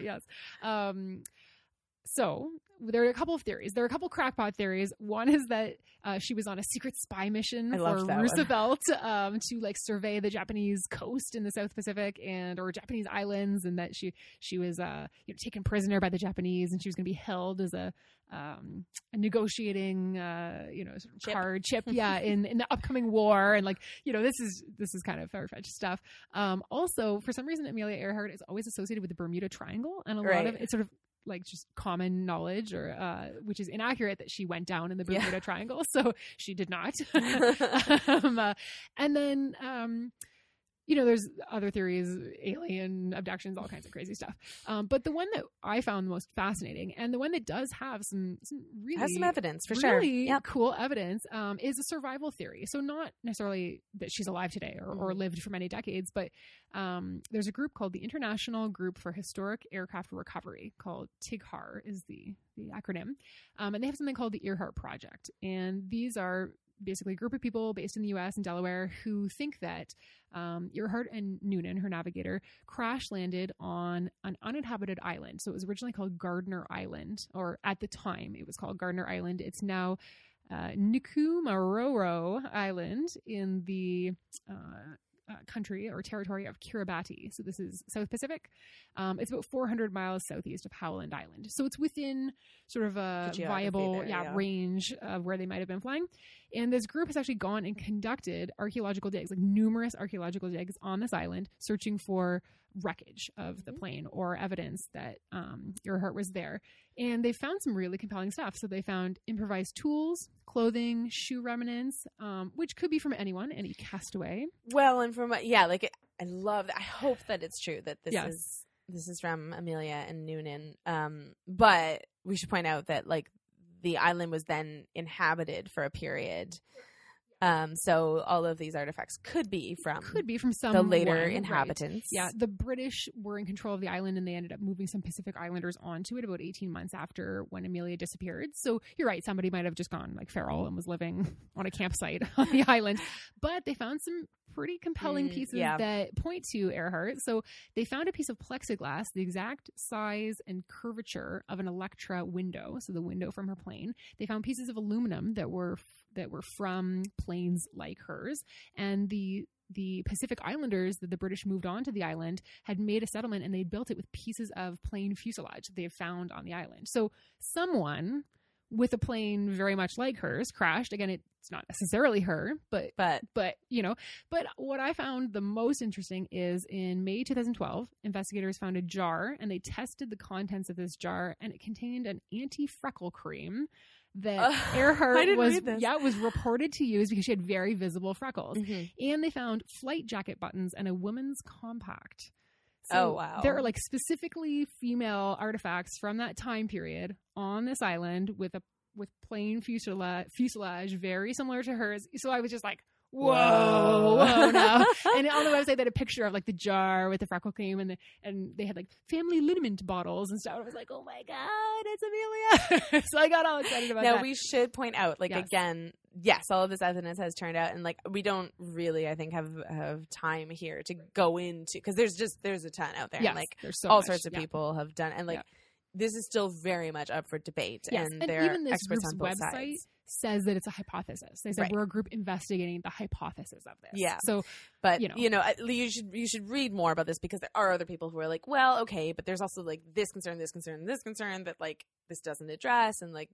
S2: yes um so there are a couple of theories. There are a couple crackpot theories. One is that uh, she was on a secret spy mission
S1: I
S2: for
S1: loved that one.
S2: Roosevelt um, to like survey the Japanese coast in the South Pacific and or Japanese islands, and that she she was uh, you know, taken prisoner by the Japanese, and she was going to be held as a um, a negotiating uh, you know sort of
S1: Chip.
S2: card chip, (laughs) yeah, in in the upcoming war, and like you know this is this is kind of far fetched stuff. Um, also, for some reason, Amelia Earhart is always associated with the Bermuda Triangle, and a lot of
S1: Right.
S2: it's sort of like just common knowledge or uh which is inaccurate that she went down in the
S1: Yeah.
S2: Bermuda Triangle (laughs) so she did not (laughs) (laughs) um, uh, and then um you know there's other theories alien abductions all kinds of crazy stuff um but the one that I found most fascinating and the one that does have some some really
S1: has some evidence for sure.
S2: really
S1: Yep.
S2: cool evidence um, is a survival theory. So not necessarily that she's alive today or, or
S1: Mhm.
S2: lived for many decades, but um, there's a group called the International Group for Historic Aircraft Recovery, called TIGHAR is the the acronym, um, and they have something called the Earhart Project, and these are basically a group of people based in the U.S. and Delaware who think that um, Earhart and Noonan, her navigator, crash landed on an uninhabited island. So it was originally called Gardner Island, or at the time it was called Gardner Island. It's now uh, Nikumaroro Island in the uh, uh, country or territory of Kiribati. So this is South Pacific. Um, it's about 400 miles southeast of Howland Island. So it's within sort of a
S1: The
S2: viable
S1: there,
S2: yeah,
S1: yeah.
S2: range of where they might have been flying. And this group has actually gone and conducted archaeological digs, like numerous archaeological digs on this island, searching for wreckage of the
S1: Mhm.
S2: plane or evidence that um, Earhart was there. And they found some really compelling stuff. So they found improvised tools, clothing, shoe remnants, um, which could be from anyone, any castaway.
S1: Well, and from yeah, like I love that. I hope that it's true that this
S2: Yes.
S1: is this is from Amelia and Noonan. Um, but we should point out that like the island was then inhabited for a period. Um, so all of these artifacts could be from
S2: Could be from some
S1: the later
S2: right.
S1: inhabitants.
S2: Yeah, the British were in control of the island and they ended up moving some Pacific Islanders onto it about 18 months after when Amelia disappeared. So you're right, somebody might have just gone like feral and was living (laughs) on a campsite (laughs) on the island. But they found some pretty compelling
S1: Mm,
S2: pieces
S1: yeah.
S2: that point to Earhart. So they found a piece of plexiglass, the exact size and curvature of an Electra window, so the window from her plane. They found pieces of aluminum that were that were from planes like hers, and the the Pacific Islanders that the British moved on to the island had made a settlement and they built it with pieces of plane fuselage that they have found on the island. So someone with a plane very much like hers crashed. Again, it's not necessarily her, but
S1: But
S2: but you know but what i found the most interesting is in may 2012 investigators found a jar and they tested the contents of this jar and it contained an anti-freckle cream that
S1: Ugh, (laughs)
S2: earhart was yeah was reported to use because she had very visible freckles
S1: Mhm.
S2: and they found flight jacket buttons and a woman's compact
S1: Oh, wow.
S2: there are like specifically female artifacts from that time period on this island with a with plain fuselage, fuselage very similar to hers. So I was just like, whoa, whoa, (laughs) no. (laughs) and on the website they had a picture of like the jar with the freckle cream and the, and they had like family liniment bottles and stuff. I was like, oh my god, it's Amelia! (laughs) so I got all excited about
S1: now
S2: that.
S1: Now, we should point out, like
S2: Yes.
S1: again, yes, all of this evidence has turned out, and like we don't really, I think, have have time here to go into because there's just there's a ton out there,
S2: yes,
S1: and like
S2: there's so
S1: all
S2: much.
S1: sorts of
S2: Yeah.
S1: people have done, and like
S2: Yeah.
S1: this is still very much up for debate,
S2: Yes,
S1: and,
S2: and
S1: there
S2: even
S1: are
S2: this
S1: experts on both
S2: website
S1: sides.
S2: Says that it's a hypothesis. They said
S1: Right.
S2: we're a group investigating the hypothesis of this.
S1: Yeah.
S2: So
S1: But
S2: you know,
S1: you
S2: know.
S1: know, you should you should read more about this because there are other people who are like, well, okay, but there's also like this concern, this concern, this concern that like this doesn't address, and like,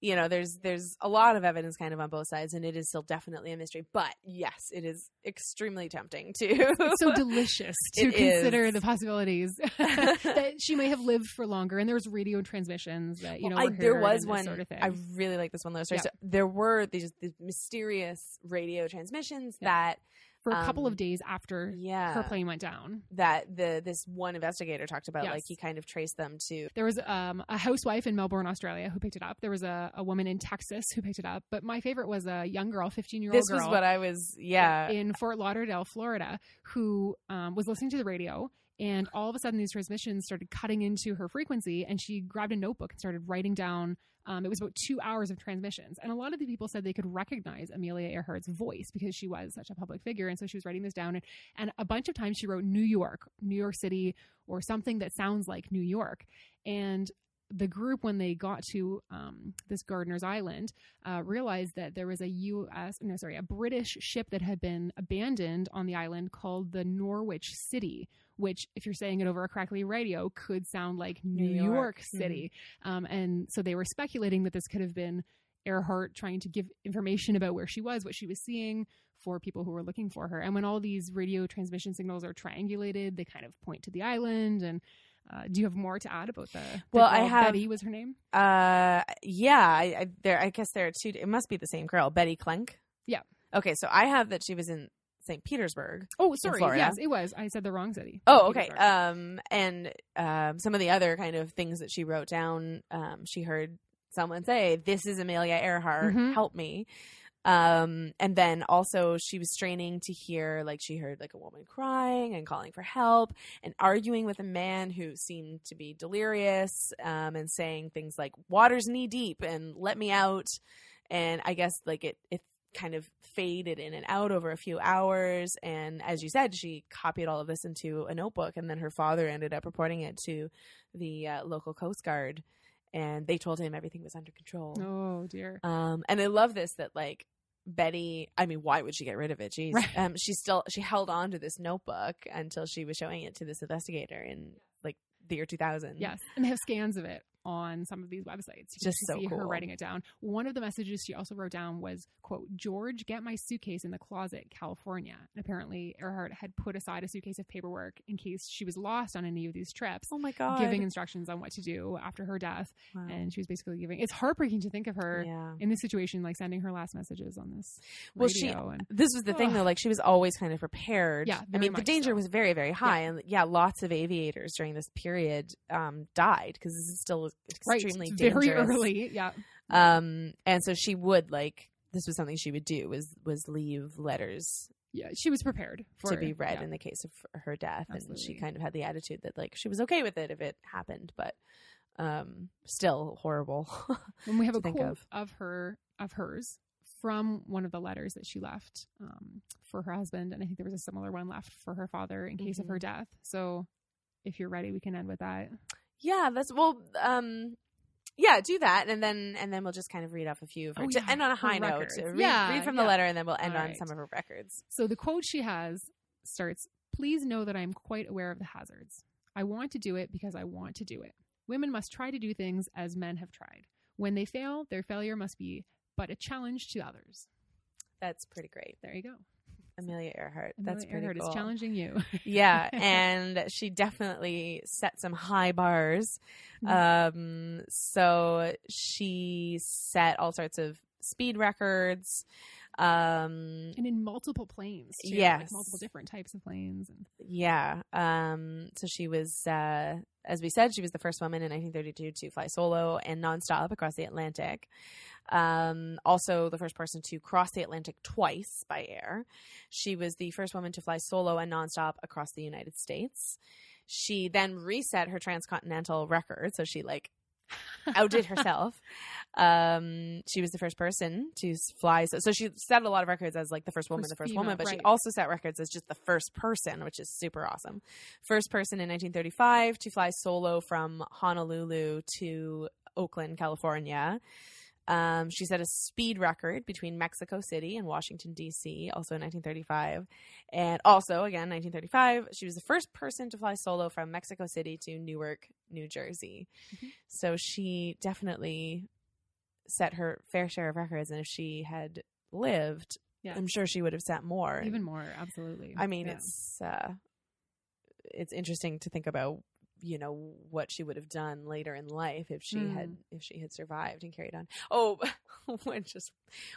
S1: you know, there's there's a lot of evidence kind of on both sides, and it is still definitely a mystery. But yes, it is extremely tempting to.
S2: it's so (laughs) delicious to consider
S1: is.
S2: the possibilities (laughs) that she may have lived for longer. And there was radio transmissions that you know
S1: Well,
S2: were
S1: I, there was one.
S2: sort of thing.
S1: I really like this one, though.
S2: Yeah.
S1: So there were these, these mysterious radio transmissions
S2: Yeah.
S1: that,
S2: for a couple
S1: um,
S2: of days after
S1: yeah,
S2: her plane went down.
S1: that the this one investigator talked about.
S2: Yes.
S1: Like he kind of traced them to.
S2: There was um, a housewife in Melbourne, Australia, who picked it up. There was a, a woman in Texas who picked it up. But my favorite was a young girl, fifteen year old
S1: This
S2: girl.
S1: was what I was. Yeah.
S2: in Fort Lauderdale, Florida, who um, was listening to the radio. And all of a sudden, these transmissions started cutting into her frequency, and she grabbed a notebook and started writing down. Um, it was about two hours of transmissions, and a lot of the people said they could recognize Amelia Earhart's voice because she was such a public figure, and so she was writing this down. And, and a bunch of times she wrote New York, New York City, or something that sounds like New York. And the group, when they got to um, this Gardener's Island, uh, realized that there was a U.S. no, sorry, a British ship that had been abandoned on the island called the Norwich City, which, if you're saying it over a crackly radio, could sound like New,
S1: New
S2: York,
S1: York.
S2: City. Um, and so they were speculating that this could have been Earhart trying to give information about where she was, what she was seeing for people who were looking for her. And when all these radio transmission signals are triangulated, they kind of point to the island. And uh, do you have more to add about the? the
S1: Well, I have-
S2: Betty was her name.
S1: Uh, yeah. I, I there. I guess there are two. It must be the same girl, Betty Klenck.
S2: Yeah.
S1: Okay, so I have that she was in St. Petersburg.
S2: Oh, sorry. Yes, it was. I said the wrong city.
S1: Oh, okay. Um, and um, some of the other kind of things that she wrote down. Um, she heard someone say, "This is Amelia Earhart.
S2: Mhm.
S1: Help me." Um, and then also she was straining to hear, like she heard like a woman crying and calling for help and arguing with a man who seemed to be delirious, um, and saying things like "water's knee deep" and "let me out." And I guess like it it kind of faded in and out over a few hours. And as you said, she copied all of this into a notebook, and then her father ended up reporting it to the uh, local Coast Guard, and they told him everything was under control.
S2: Oh dear.
S1: Um, and I love this that like Betty. I mean, why would she get rid of it? Jeez.
S2: Right.
S1: Um, she still she held on to this notebook until she was showing it to this investigator in like the year 2000.
S2: Yes, and they have scans of it on some of these websites. You
S1: Just so
S2: see her writing it down. One of the messages she also wrote down was, "quote George, get my suitcase in the closet, California." And apparently, Earhart had put aside a suitcase of paperwork in case she was lost on any of these trips,
S1: Oh my god.
S2: giving instructions on what to do after her death.
S1: Wow.
S2: And she was basically giving. It's heartbreaking to think of her.
S1: yeah.
S2: In this situation, like sending her last messages on this
S1: Well, she-
S2: and
S1: this was the thing though like she was always kind of prepared
S2: Yeah,
S1: i mean the danger
S2: so.
S1: was very very high and yeah lots of aviators during this period um died because this is still
S2: right,
S1: extremely
S2: very
S1: dangerous.
S2: early. Yeah,
S1: um and so she would like this was something she would do was was leave letters
S2: yeah, she was prepared for
S1: to be read
S2: yeah.
S1: in the case of her death and she kind of had the attitude that like she was okay with it if it happened but um still horrible (laughs)
S2: And we have a quote
S1: of.
S2: of. her of hers from one of the letters that she left um, for her husband, and I think there was a similar one left for her father in case of
S1: Mm-hmm.
S2: her death. So, if you're ready, we can end with that.
S1: Yeah, that's well. Um, yeah, do that, and then and then we'll just kind of read off a few of her
S2: Oh,
S1: to
S2: yeah,
S1: end on a high note. Read,
S2: Yeah,
S1: read from the
S2: yeah.
S1: letter, and then we'll end on some of her records.
S2: So the quote she has starts Please know that I am quite aware of the hazards. I want to do it because I want to do it. Women must try to do things as men have tried. When they fail, their failure must be but a challenge to others.
S1: That's pretty great,
S2: There you go.
S1: Amelia Earhart. That's
S2: Amelia
S1: pretty
S2: Earhart
S1: cool.
S2: is challenging you.
S1: yeah, (laughs) and she definitely set some high bars.
S2: Mm-hmm.
S1: Um, so she set all sorts of speed records. Um,
S2: and in multiple planes, too. like
S1: Yes.
S2: multiple different types of planes. And
S1: yeah. Um, so she was, uh, as we said, she was the first woman in 1932 to fly solo and nonstop across the Atlantic. Um, also, the first person to cross the Atlantic twice by air. She was the first woman to fly solo and nonstop across the United States. She then reset her transcontinental record, so she like outdid herself. Um, she was the first person to fly. So, so she set a lot of records as like the first woman,
S2: First
S1: the first
S2: female,
S1: woman, but she also set records as just the first person, which is super awesome. First person in 1935 to fly solo from Honolulu to Oakland, California. Um, she set a speed record between Mexico City and Washington, D.C., also in 1935. And also, again, 1935, she was the first person to fly solo from Mexico City to Newark, New Jersey.
S2: Mhm.
S1: So she definitely set her fair share of records. And if she had lived,
S2: yeah,
S1: I'm sure she would have set more.
S2: even more, absolutely.
S1: I mean,
S2: Yeah.
S1: it's uh, it's interesting to think about, you know, what she would have done later in life if she had
S2: Mm.
S1: if she had survived and carried on. Oh, (laughs) one just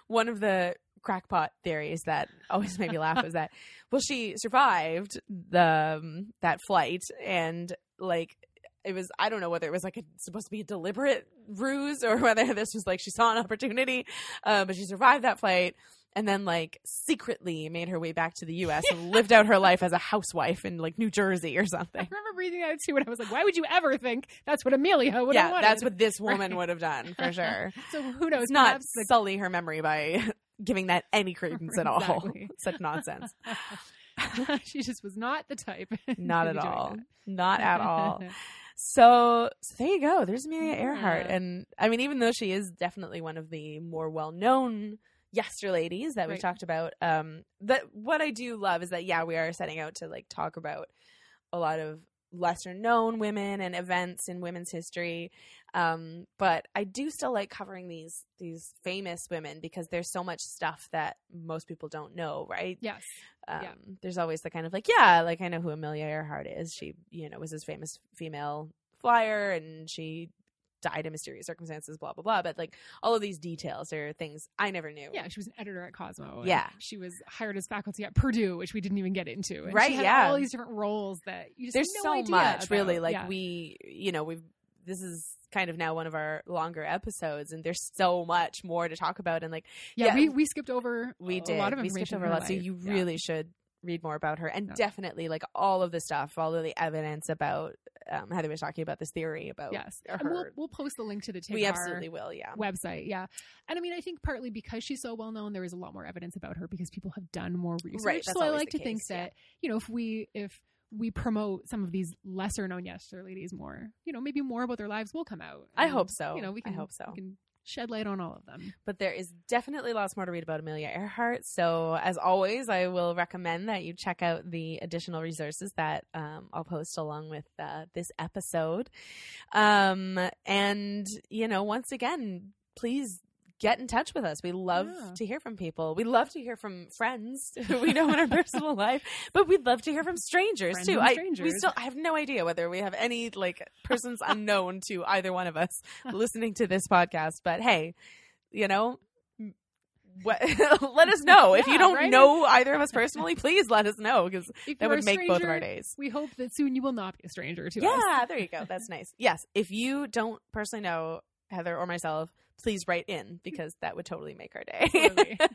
S1: one of the crackpot theories that always made me laugh was that (laughs) well, she survived the um, that flight and like. It was I don't know whether it was like a, supposed to be a deliberate ruse or (laughs) whether this was like she saw an opportunity, uh, but she survived that flight and then like secretly made her way back to the U.S. and lived out her life as a housewife in like New Jersey or something.
S2: I remember reading that too, when I was like, "Why would you ever think that's what Amelia would have
S1: yeah,
S2: wanted?"
S1: that's what this (laughs) woman
S2: Right.
S1: would have done for sure. (laughs)
S2: So who knows?
S1: It's not
S2: the-
S1: sully her memory by (laughs) giving that any credence at all. Such nonsense.
S2: she just was not the type.
S1: Not at all.
S2: this.
S1: Not at all. So, so there you go. There's Amelia
S2: Yeah.
S1: Earhart, and I mean, even though she is definitely one of the more well-known yester ladies that we've
S2: Right.
S1: talked about, um, that what I do love is that yeah, we are setting out to like talk about a lot of lesser known women and events in women's history. Um, but I do still like covering these these famous women because there's so much stuff that most people don't know, right?
S2: Yes.
S1: um,
S2: Yeah.
S1: there's always the kind of like, yeah, like I know who Amelia Earhart is. She, you know, was this famous female flyer and she died in mysterious circumstances, blah, blah, blah. But like all of these details are things I never knew.
S2: Yeah, she was an editor at Cosmo.
S1: Yeah.
S2: she was hired as faculty at Purdue, which we didn't even get into. And
S1: Right,
S2: She had
S1: yeah.
S2: all these different roles that you just
S1: There's
S2: no
S1: so much, really. Like
S2: Yeah.
S1: we, you know, we've, this is kind of now one of our longer episodes and there's so much more to talk about. And like,
S2: yeah,
S1: yeah,
S2: we we skipped over
S1: we
S2: a
S1: did,
S2: lot of
S1: we skipped over a lot. So you
S2: Yeah.
S1: really should read more about her and definitely like all of the stuff, all of the evidence about, um, Heather was talking about this theory about
S2: yes,
S1: her.
S2: and we'll we'll post the link to the
S1: we absolutely will. Yeah.
S2: website. Yeah, and I mean, I think partly because she's so well known, there is a lot more evidence about her because people have done more research.
S1: that's
S2: so I like to think
S1: case, yeah.
S2: that you know if we if we promote some of these lesser known yester ladies more, you know, maybe more about their lives will come out.
S1: I hope so.
S2: You know, we
S1: I
S2: can
S1: hope so.
S2: We can shed light on all of them.
S1: But there is definitely lots more to read about Amelia Earhart. So, as always, I will recommend that you check out the additional resources that um, I'll post along with uh, this episode. Um, and, you know, once again, please get in touch with us. We love
S2: Yeah.
S1: to hear from people. We love to hear from friends who (laughs) we know in our (laughs) personal life, but we'd love to hear from strangers
S2: Friends
S1: too.
S2: and
S1: I we
S2: strangers.
S1: still I have no idea whether we have any like persons unknown to either one of us (laughs) listening to this podcast, but hey, you know, what, let us know if you don't
S2: right?
S1: know either of us personally. Please let us know because
S2: If
S1: that
S2: you're
S1: would
S2: a
S1: make both of our
S2: stranger,
S1: days.
S2: We hope that soon you will not be a stranger to us.
S1: Yeah, there you go. That's nice. Yes, if you don't personally know Heather or myself, please write in because that would totally make our day.
S2: Totally. (laughs)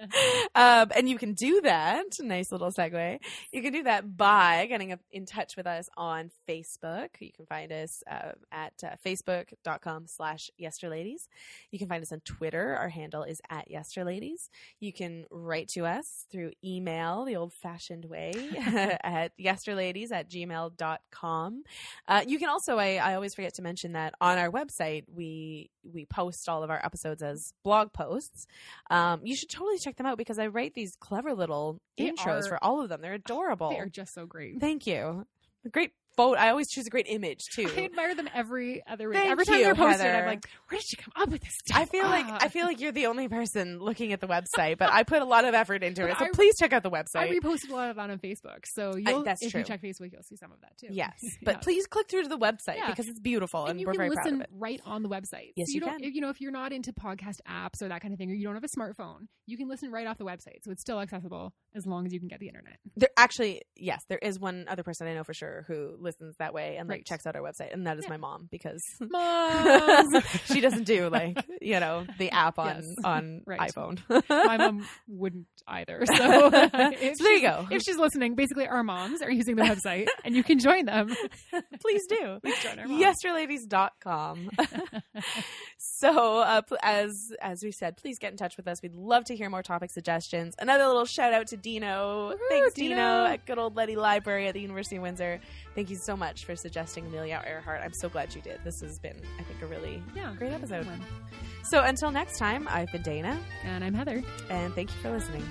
S2: (laughs)
S1: um, and you can do that. Nice little segue. You can do that by getting in touch with us on Facebook. You can find us uh, at uh, facebook.com slash yesterladies. You can find us on Twitter. Our handle is at yesterladies. You can write to us through email the old fashioned way (laughs) at yesterladies at gmail.com. Uh, you can also, I, I always forget to mention that on our website, we, we post all of our episodes as blog posts. Um, you should totally check them out because I write these clever little
S2: They
S1: intros
S2: are-
S1: for all of them. They're adorable.
S2: They are just so great.
S1: Thank you. Great photo. I always choose a great image too.
S2: I admire them every other week.
S1: Thank
S2: every time
S1: you,
S2: they're posted,
S1: Heather.
S2: I'm like, where did you come up with this stuff?
S1: I feel like. I feel like you're the only person looking at the website, but I put a lot of effort into it. So (laughs)
S2: I-
S1: please check out the website.
S2: I reposted a lot of that on Facebook, so you'll,
S1: that's
S2: if
S1: true.
S2: you check Facebook, you'll see some of that too.
S1: yes, (laughs) but
S2: Yeah.
S1: please click through to the website
S2: Yeah.
S1: because it's beautiful and,
S2: and you
S1: we're
S2: can
S1: very proud
S2: listen
S1: of it.
S2: right on the website.
S1: Yes,
S2: so
S1: you
S2: don't,
S1: can.
S2: If, you know, if you're not into podcast apps or that kind of thing, or you don't have a smartphone, you can listen right off the website. So it's still accessible as long as you can get the internet.
S1: There actually, yes, there is one other person I know for sure who listens that way and like
S2: Right.
S1: checks out our website, and that is
S2: Yeah.
S1: my mom because (laughs)
S2: Moms! (laughs)
S1: she doesn't do like you know the app on
S2: Yes.
S1: on
S2: Right.
S1: iPhone.
S2: My mom wouldn't either. (laughs) So, if
S1: So there you go.
S2: If she's listening, basically our moms are using the website, and you can join them.
S1: Please do.
S2: Please join our moms.
S1: yesterladies.com so uh, as as we said please get in touch with us we'd love to hear more topic suggestions another little shout out to dino
S2: Woohoo,
S1: thanks dino.
S2: Dino.
S1: at good old Leddy library at the university of windsor thank you so much for suggesting amelia earhart i'm so glad you did this has been i think a really
S2: Yeah,
S1: Great episode.
S2: one.
S1: so until next time i've been dana
S2: And I'm Heather.
S1: and thank you for listening